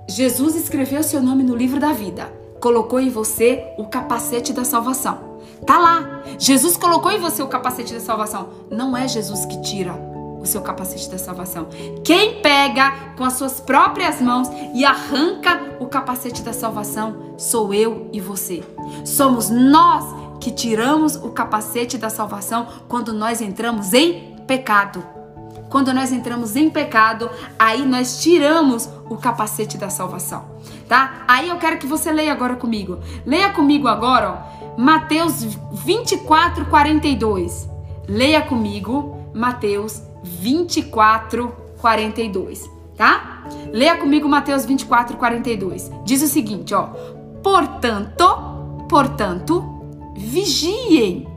Jesus escreveu seu nome no livro da vida colocou em você o capacete da salvação. Tá lá. Jesus colocou em você o capacete da salvação. Não é Jesus que tira o seu capacete da salvação. Quem pega com as suas próprias mãos e arranca o capacete da salvação sou eu e você. Somos nós que tiramos o capacete da salvação quando nós entramos em pecado. Quando nós entramos em pecado, aí nós tiramos o capacete da salvação, tá? Aí eu quero que você leia agora comigo. Leia comigo agora, ó, Mateus 24, 42. Leia comigo Mateus 24, 42, tá? Leia comigo Mateus 24, 42. Diz o seguinte, ó. Portanto, portanto, vigiem.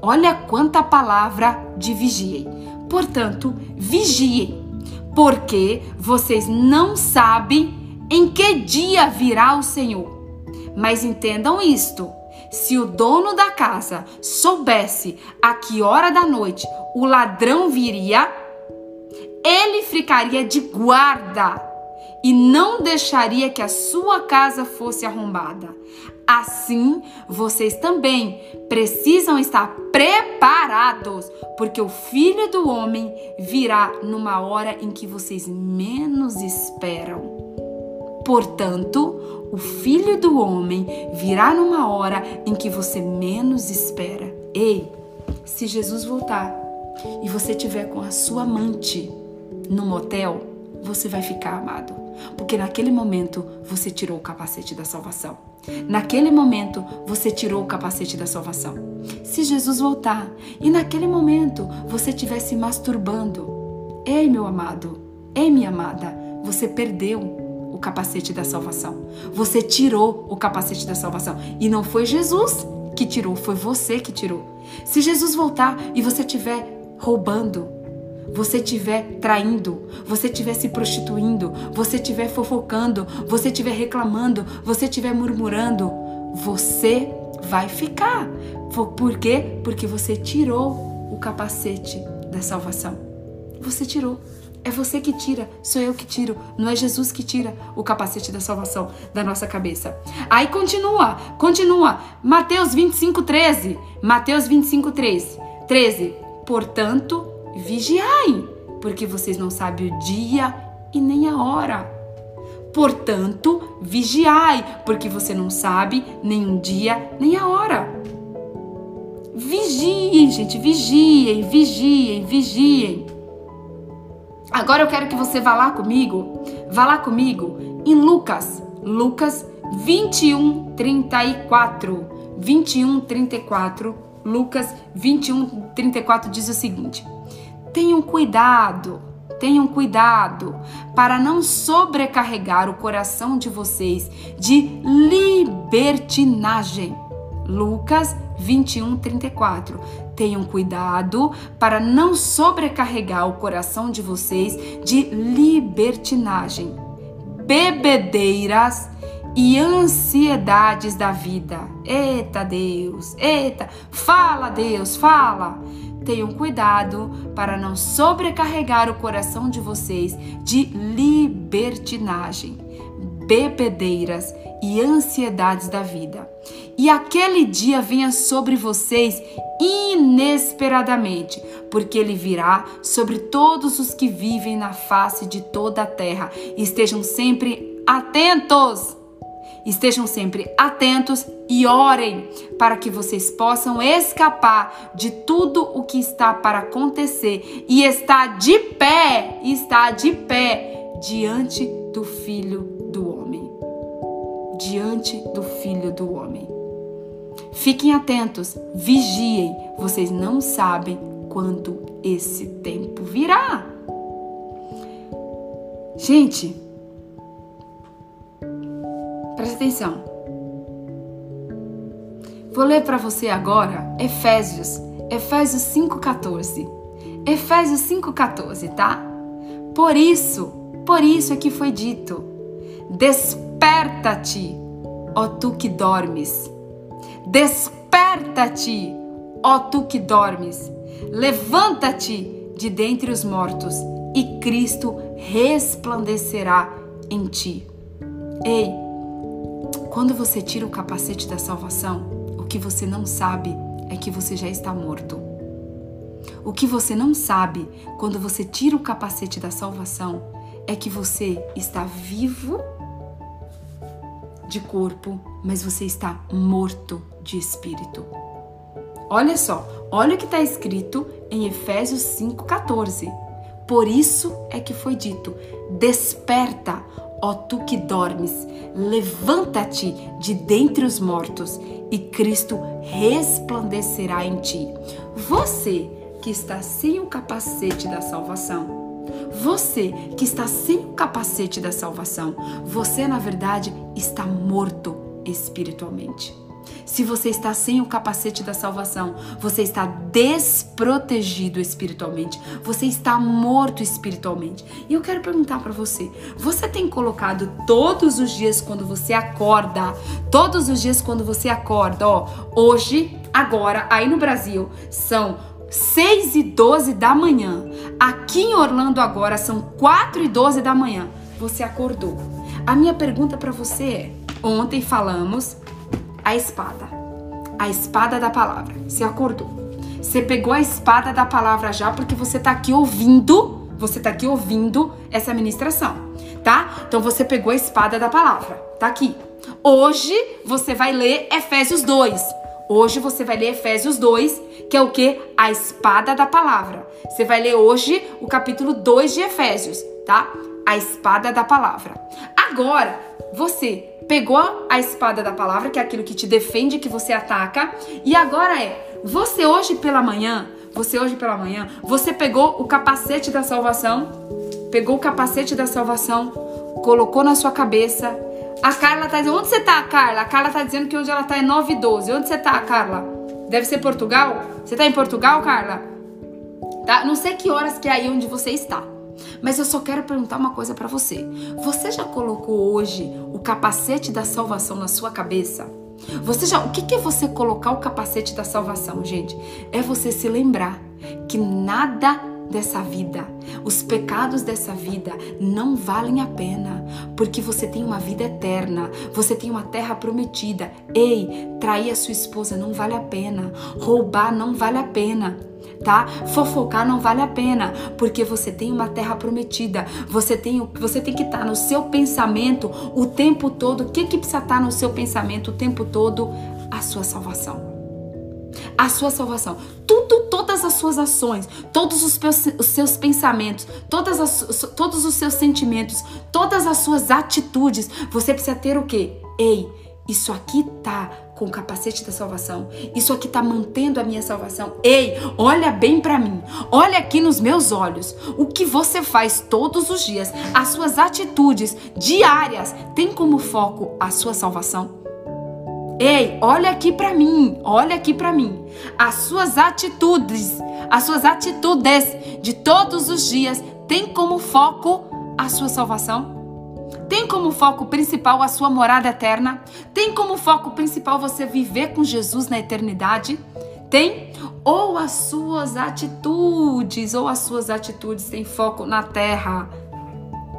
Olha quanta palavra de vigiem. Portanto, vigiem, porque vocês não sabem em que dia virá o Senhor. Mas entendam isto: se o dono da casa soubesse a que hora da noite o ladrão viria, ele ficaria de guarda e não deixaria que a sua casa fosse arrombada. Assim, vocês também precisam estar preparados, porque o Filho do Homem virá numa hora em que vocês menos esperam. Portanto, o Filho do Homem virá numa hora em que você menos espera. Ei, se Jesus voltar e você tiver com a sua amante no motel, você vai ficar amado. Porque naquele momento você tirou o capacete da salvação. Naquele momento você tirou o capacete da salvação. Se Jesus voltar e naquele momento você estiver se masturbando, ei meu amado, ei minha amada, você perdeu o capacete da salvação. Você tirou o capacete da salvação. E não foi Jesus que tirou, foi você que tirou. Se Jesus voltar e você estiver roubando, você estiver traindo, você estiver se prostituindo, você estiver fofocando, você estiver reclamando, você estiver murmurando, você vai ficar. Por quê? Porque você tirou o capacete da salvação. Você tirou. É você que tira, sou eu que tiro, não é Jesus que tira o capacete da salvação da nossa cabeça. Aí continua, continua. Mateus 25, 13. Mateus 25, 13. 13. Portanto, vigiai, porque vocês não sabem o dia e nem a hora. Portanto, vigiai, porque você não sabe nem um dia nem a hora. Vigiem, gente, vigiem, vigiem, vigiem. Agora eu quero que você vá lá comigo, vá lá comigo em Lucas, Lucas 21, 34. 21, 34. Lucas 21, 34 diz o seguinte: Tenham cuidado, tenham cuidado para não sobrecarregar o coração de vocês de libertinagem. Lucas 21, 34. Tenham cuidado para não sobrecarregar o coração de vocês de libertinagem, bebedeiras e ansiedades da vida. Eita Deus, eita, fala Deus, fala. Tenham cuidado para não sobrecarregar o coração de vocês de libertinagem, bebedeiras e ansiedades da vida. E aquele dia venha sobre vocês inesperadamente, porque ele virá sobre todos os que vivem na face de toda a terra. Estejam sempre atentos. Estejam sempre atentos e orem para que vocês possam escapar de tudo o que está para acontecer e estar de pé, está de pé diante do Filho. Diante do Filho do Homem. Fiquem atentos, vigiem, vocês não sabem quando esse tempo virá. Gente, presta atenção. Vou ler para você agora Efésios, Efésios 5:14. Efésios 5:14, tá? Por isso, por isso é que foi dito: Desperta-te, ó tu que dormes Desperta-te, ó tu que dormes. Levanta-te de dentre os mortos e Cristo resplandecerá em ti. Ei, quando você tira o capacete da salvação, o que você não sabe é que você já está morto. O que você não sabe quando você tira o capacete da salvação é que você está vivo de corpo, mas você está morto de espírito. Olha só, olha o que está escrito em Efésios 5,14. Por isso é que foi dito: Desperta, ó tu que dormes, levanta-te de dentre os mortos, e Cristo resplandecerá em ti. Você que está sem o capacete da salvação, você que está sem o capacete da salvação, você na verdade está morto espiritualmente. Se você está sem o capacete da salvação, você está desprotegido espiritualmente, você está morto espiritualmente. E eu quero perguntar para você: você tem colocado todos os dias quando você acorda, todos os dias quando você acorda, ó, hoje, agora, aí no Brasil, são 6 e 12 da manhã. Aqui em Orlando agora são 4 e 12 da manhã. Você acordou. A minha pergunta para você é: ontem falamos a espada. A espada da palavra. Você acordou. Você pegou a espada da palavra já porque você tá aqui ouvindo, você tá aqui ouvindo essa ministração, tá? Então você pegou a espada da palavra. Tá aqui. Hoje você vai ler Efésios 2. Hoje você vai ler Efésios 2, que é o que? A espada da palavra. Você vai ler hoje o capítulo 2 de Efésios, tá? A espada da palavra. Agora, você pegou a espada da palavra, que é aquilo que te defende, que você ataca, e agora é, você hoje pela manhã, você hoje pela manhã, você pegou o capacete da salvação, pegou o capacete da salvação, colocou na sua cabeça, a Carla tá dizendo. Onde você tá, Carla? A Carla tá dizendo que onde ela tá é 9 e 12. Onde você tá, Carla? Deve ser Portugal? Você tá em Portugal, Carla? Tá? Não sei que horas que é aí onde você está. Mas eu só quero perguntar uma coisa para você. Você já colocou hoje o capacete da salvação na sua cabeça? Você já, o que que é você colocar o capacete da salvação, gente? É você se lembrar que nada dessa vida, os pecados dessa vida não valem a pena, porque você tem uma vida eterna, você tem uma terra prometida. Ei, trair a sua esposa não vale a pena, roubar não vale a pena. Tá? Fofocar não vale a pena, porque você tem uma terra prometida. Você tem, você tem que estar tá no seu pensamento o tempo todo. O que que precisa estar tá no seu pensamento o tempo todo? A sua salvação a sua salvação. Tudo, todas as suas ações, todos os, os seus pensamentos, todas as, todos os seus sentimentos, todas as suas atitudes, você precisa ter o quê? Ei, isso aqui tá com o capacete da salvação. Isso aqui tá mantendo a minha salvação. Ei, olha bem para mim. Olha aqui nos meus olhos. O que você faz todos os dias, as suas atitudes diárias, tem como foco a sua salvação? Ei, olha aqui para mim, olha aqui para mim. As suas atitudes, as suas atitudes de todos os dias têm como foco a sua salvação? tem como foco principal a sua morada eterna? Tem como foco principal você viver com Jesus na eternidade? Tem? Ou as suas atitudes, ou as suas atitudes têm foco na terra?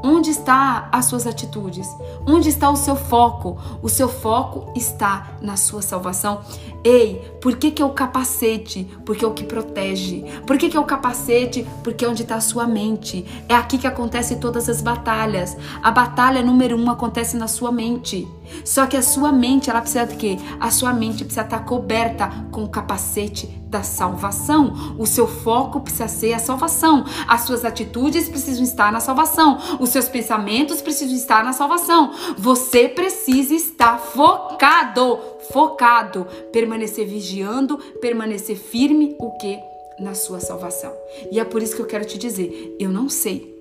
Onde está as suas atitudes? Onde está o seu foco? O seu foco está na sua salvação. Ei, por que, que é o capacete? Porque é o que protege. Por que, que é o capacete? Porque é onde está a sua mente. É aqui que acontecem todas as batalhas. A batalha número um acontece na sua mente. Só que a sua mente, ela precisa de quê? A sua mente precisa estar coberta com o capacete da salvação. O seu foco precisa ser a salvação. As suas atitudes precisam estar na salvação. Os seus pensamentos precisam estar na salvação. Você precisa estar focado, focado, permanecer vigiando, permanecer firme o que na sua salvação. E é por isso que eu quero te dizer, eu não sei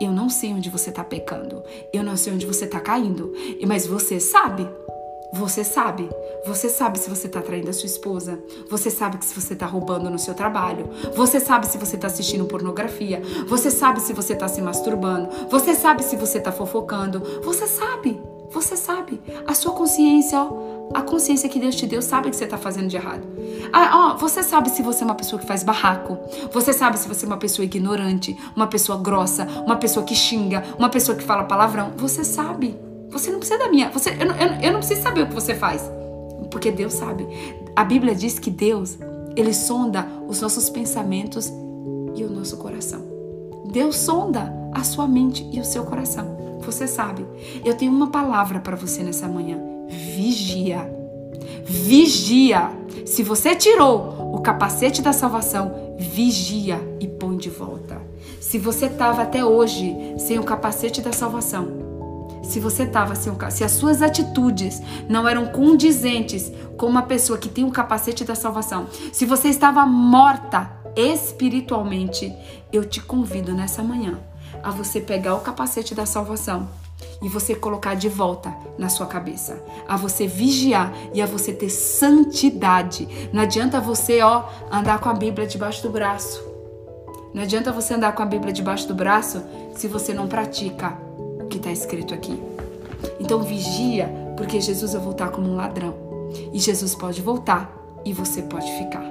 eu não sei onde você está pecando. Eu não sei onde você está caindo. Mas você sabe. Você sabe. Você sabe se você está traindo a sua esposa. Você sabe que se você está roubando no seu trabalho. Você sabe se você está assistindo pornografia. Você sabe se você está se masturbando. Você sabe se você está fofocando. Você sabe. Você sabe. A sua consciência, ó a consciência que Deus te deu sabe que você está fazendo de errado. Ah, ó, você sabe se você é uma pessoa que faz barraco. Você sabe se você é uma pessoa ignorante, uma pessoa grossa, uma pessoa que xinga, uma pessoa que fala palavrão. Você sabe. Você não precisa da minha. Você, eu, eu, eu não preciso saber o que você faz. Porque Deus sabe. A Bíblia diz que Deus, ele sonda os nossos pensamentos e o nosso coração. Deus sonda a sua mente e o seu coração. Você sabe. Eu tenho uma palavra para você nessa manhã vigia. Vigia. Se você tirou o capacete da salvação, vigia e põe de volta. Se você estava até hoje sem o capacete da salvação, se você estava sem o se as suas atitudes não eram condizentes com uma pessoa que tem o capacete da salvação, se você estava morta espiritualmente, eu te convido nessa manhã a você pegar o capacete da salvação e você colocar de volta na sua cabeça, a você vigiar e a você ter santidade. Não adianta você, ó, andar com a Bíblia debaixo do braço. Não adianta você andar com a Bíblia debaixo do braço se você não pratica o que está escrito aqui. Então vigia, porque Jesus vai voltar como um ladrão. E Jesus pode voltar e você pode ficar.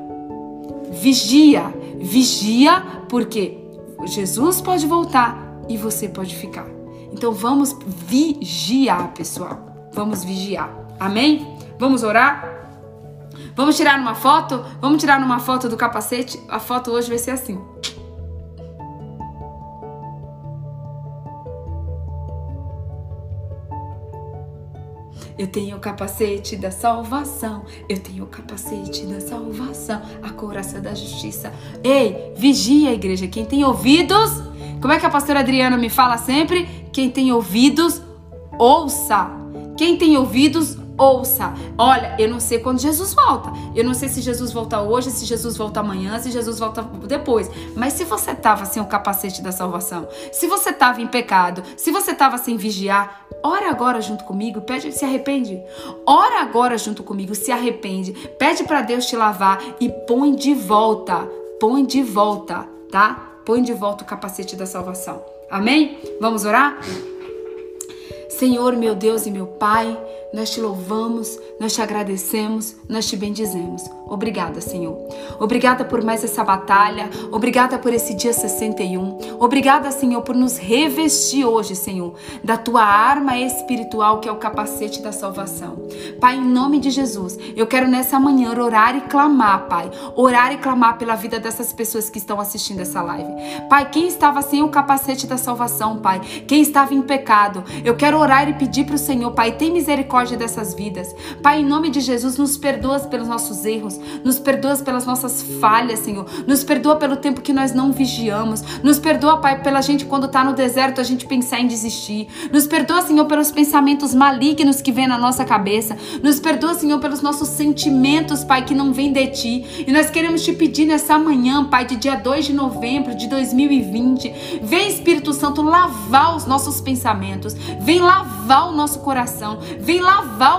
Vigia, vigia, porque Jesus pode voltar e você pode ficar. Então vamos vigiar, pessoal. Vamos vigiar. Amém? Vamos orar? Vamos tirar uma foto? Vamos tirar uma foto do capacete? A foto hoje vai ser assim. Eu tenho o capacete da salvação. Eu tenho o capacete da salvação. A couraça da justiça. Ei, vigia, igreja. Quem tem ouvidos. Como é que a pastora Adriana me fala sempre? Quem tem ouvidos, ouça. Quem tem ouvidos, ouça. Olha, eu não sei quando Jesus volta. Eu não sei se Jesus volta hoje, se Jesus volta amanhã, se Jesus volta depois. Mas se você estava sem o capacete da salvação, se você estava em pecado, se você estava sem vigiar, ora agora junto comigo, pede, se arrepende. Ora agora junto comigo, se arrepende. Pede para Deus te lavar e põe de volta. Põe de volta, tá? Põe de volta o capacete da salvação. Amém? Vamos orar? Senhor, meu Deus e meu Pai, nós te louvamos, nós te agradecemos, nós te bendizemos. Obrigada, Senhor. Obrigada por mais essa batalha. Obrigada por esse dia 61. Obrigada, Senhor, por nos revestir hoje, Senhor, da tua arma espiritual que é o capacete da salvação. Pai, em nome de Jesus, eu quero nessa manhã orar e clamar, Pai. Orar e clamar pela vida dessas pessoas que estão assistindo essa live. Pai, quem estava sem o capacete da salvação, Pai, quem estava em pecado, eu quero orar e pedir para o Senhor, Pai, tem misericórdia dessas vidas. Pai, em nome de Jesus, nos perdoa pelos nossos erros nos perdoa pelas nossas falhas, Senhor. Nos perdoa pelo tempo que nós não vigiamos. Nos perdoa, Pai, pela gente quando está no deserto a gente pensar em desistir. Nos perdoa, Senhor, pelos pensamentos malignos que vêm na nossa cabeça. Nos perdoa, Senhor, pelos nossos sentimentos, Pai, que não vêm de Ti. E nós queremos te pedir nessa manhã, Pai, de dia 2 de novembro de 2020. Vem, Espírito Santo, lavar os nossos pensamentos. Vem lavar o nosso coração, vem lavar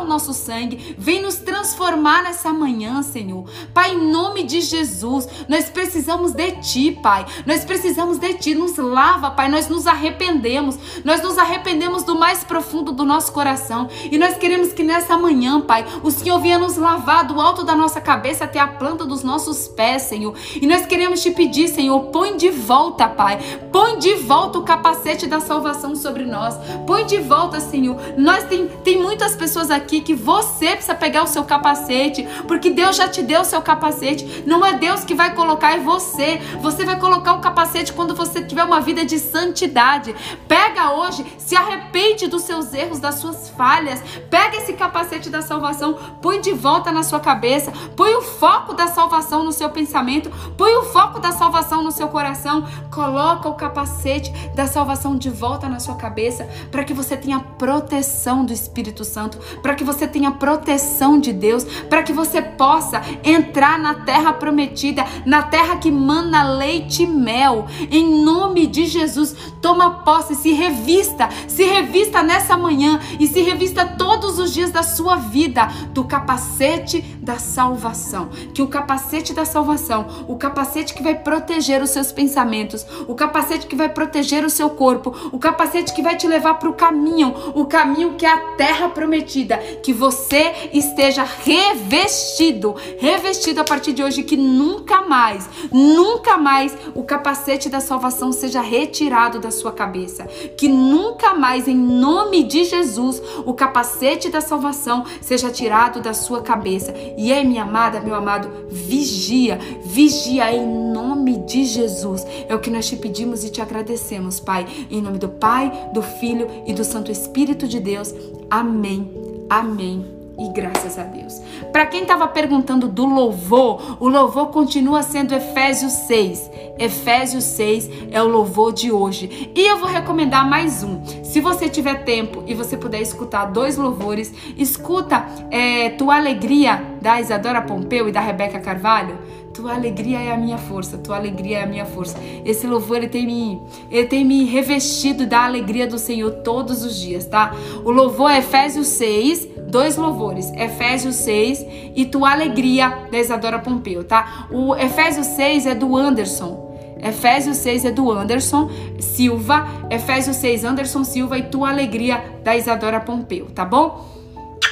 o nosso sangue, vem nos transformar nessa manhã, Senhor. Pai, em nome de Jesus, nós precisamos de Ti, Pai. Nós precisamos de Ti. Nos lava, Pai. Nós nos arrependemos. Nós nos arrependemos do mais profundo do nosso coração. E nós queremos que nessa manhã, Pai, o Senhor venha nos lavar do alto da nossa cabeça até a planta dos nossos pés, Senhor. E nós queremos te pedir, Senhor, põe de volta, Pai. Põe de volta o capacete da salvação sobre nós. Põe de volta, Senhor. Nós tem, tem muitas pessoas aqui que você precisa pegar o seu capacete, porque Deus já te deu o seu capacete. Não é Deus que vai colocar em você. Você vai colocar o capacete quando você tiver uma vida de santidade. Pega hoje, se arrepende dos seus erros, das suas falhas. Pega esse capacete da salvação, põe de volta na sua cabeça, põe o foco da salvação no seu pensamento, põe o foco da salvação no seu coração, coloca o capacete da salvação de volta na sua cabeça, para que você tenha proteção do Espírito Santo, para que você tenha proteção de Deus, para que você possa entrar na terra prometida, na terra que mana leite e mel. Em nome de Jesus, toma posse, se revista, se revista nessa manhã e se revista todos os dias da sua vida do capacete da salvação. Que o capacete da salvação, o capacete que vai proteger os seus pensamentos, o capacete que vai proteger o seu corpo, o capacete que vai te levar para o caminho, o caminho que é a terra prometida, que você esteja revestido, revestido a partir de hoje, que nunca mais, nunca mais o capacete da salvação seja retirado da sua cabeça, que nunca mais, em nome de Jesus, o capacete da salvação seja tirado da sua cabeça. E aí, minha amada, meu amado, vigia, vigia em nome de Jesus. É o que nós te pedimos e te agradecemos, Pai, em nome do Pai, do Filho e do Santo Espírito de Deus. Amém. Amém e graças a Deus. Para quem estava perguntando do louvor, o louvor continua sendo Efésios 6. Efésios 6 é o louvor de hoje. E eu vou recomendar mais um. Se você tiver tempo e você puder escutar dois louvores, escuta é, Tua Alegria da Isadora Pompeu e da Rebeca Carvalho. Tua alegria é a minha força, tua alegria é a minha força. Esse louvor ele tem me, ele tem me revestido da alegria do Senhor todos os dias, tá? O louvor é Efésios 6, dois louvores, Efésios 6 e Tua Alegria, da Isadora Pompeu, tá? O Efésios 6 é do Anderson. Efésios 6 é do Anderson Silva, Efésios 6 Anderson Silva e Tua Alegria da Isadora Pompeu, tá bom?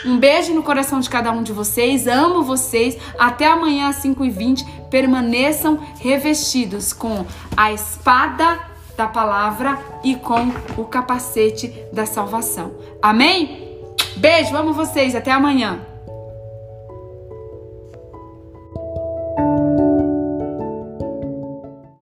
Um beijo no coração de cada um de vocês. Amo vocês. Até amanhã às 5h20. Permaneçam revestidos com a espada da palavra e com o capacete da salvação. Amém? Beijo, amo vocês. Até amanhã.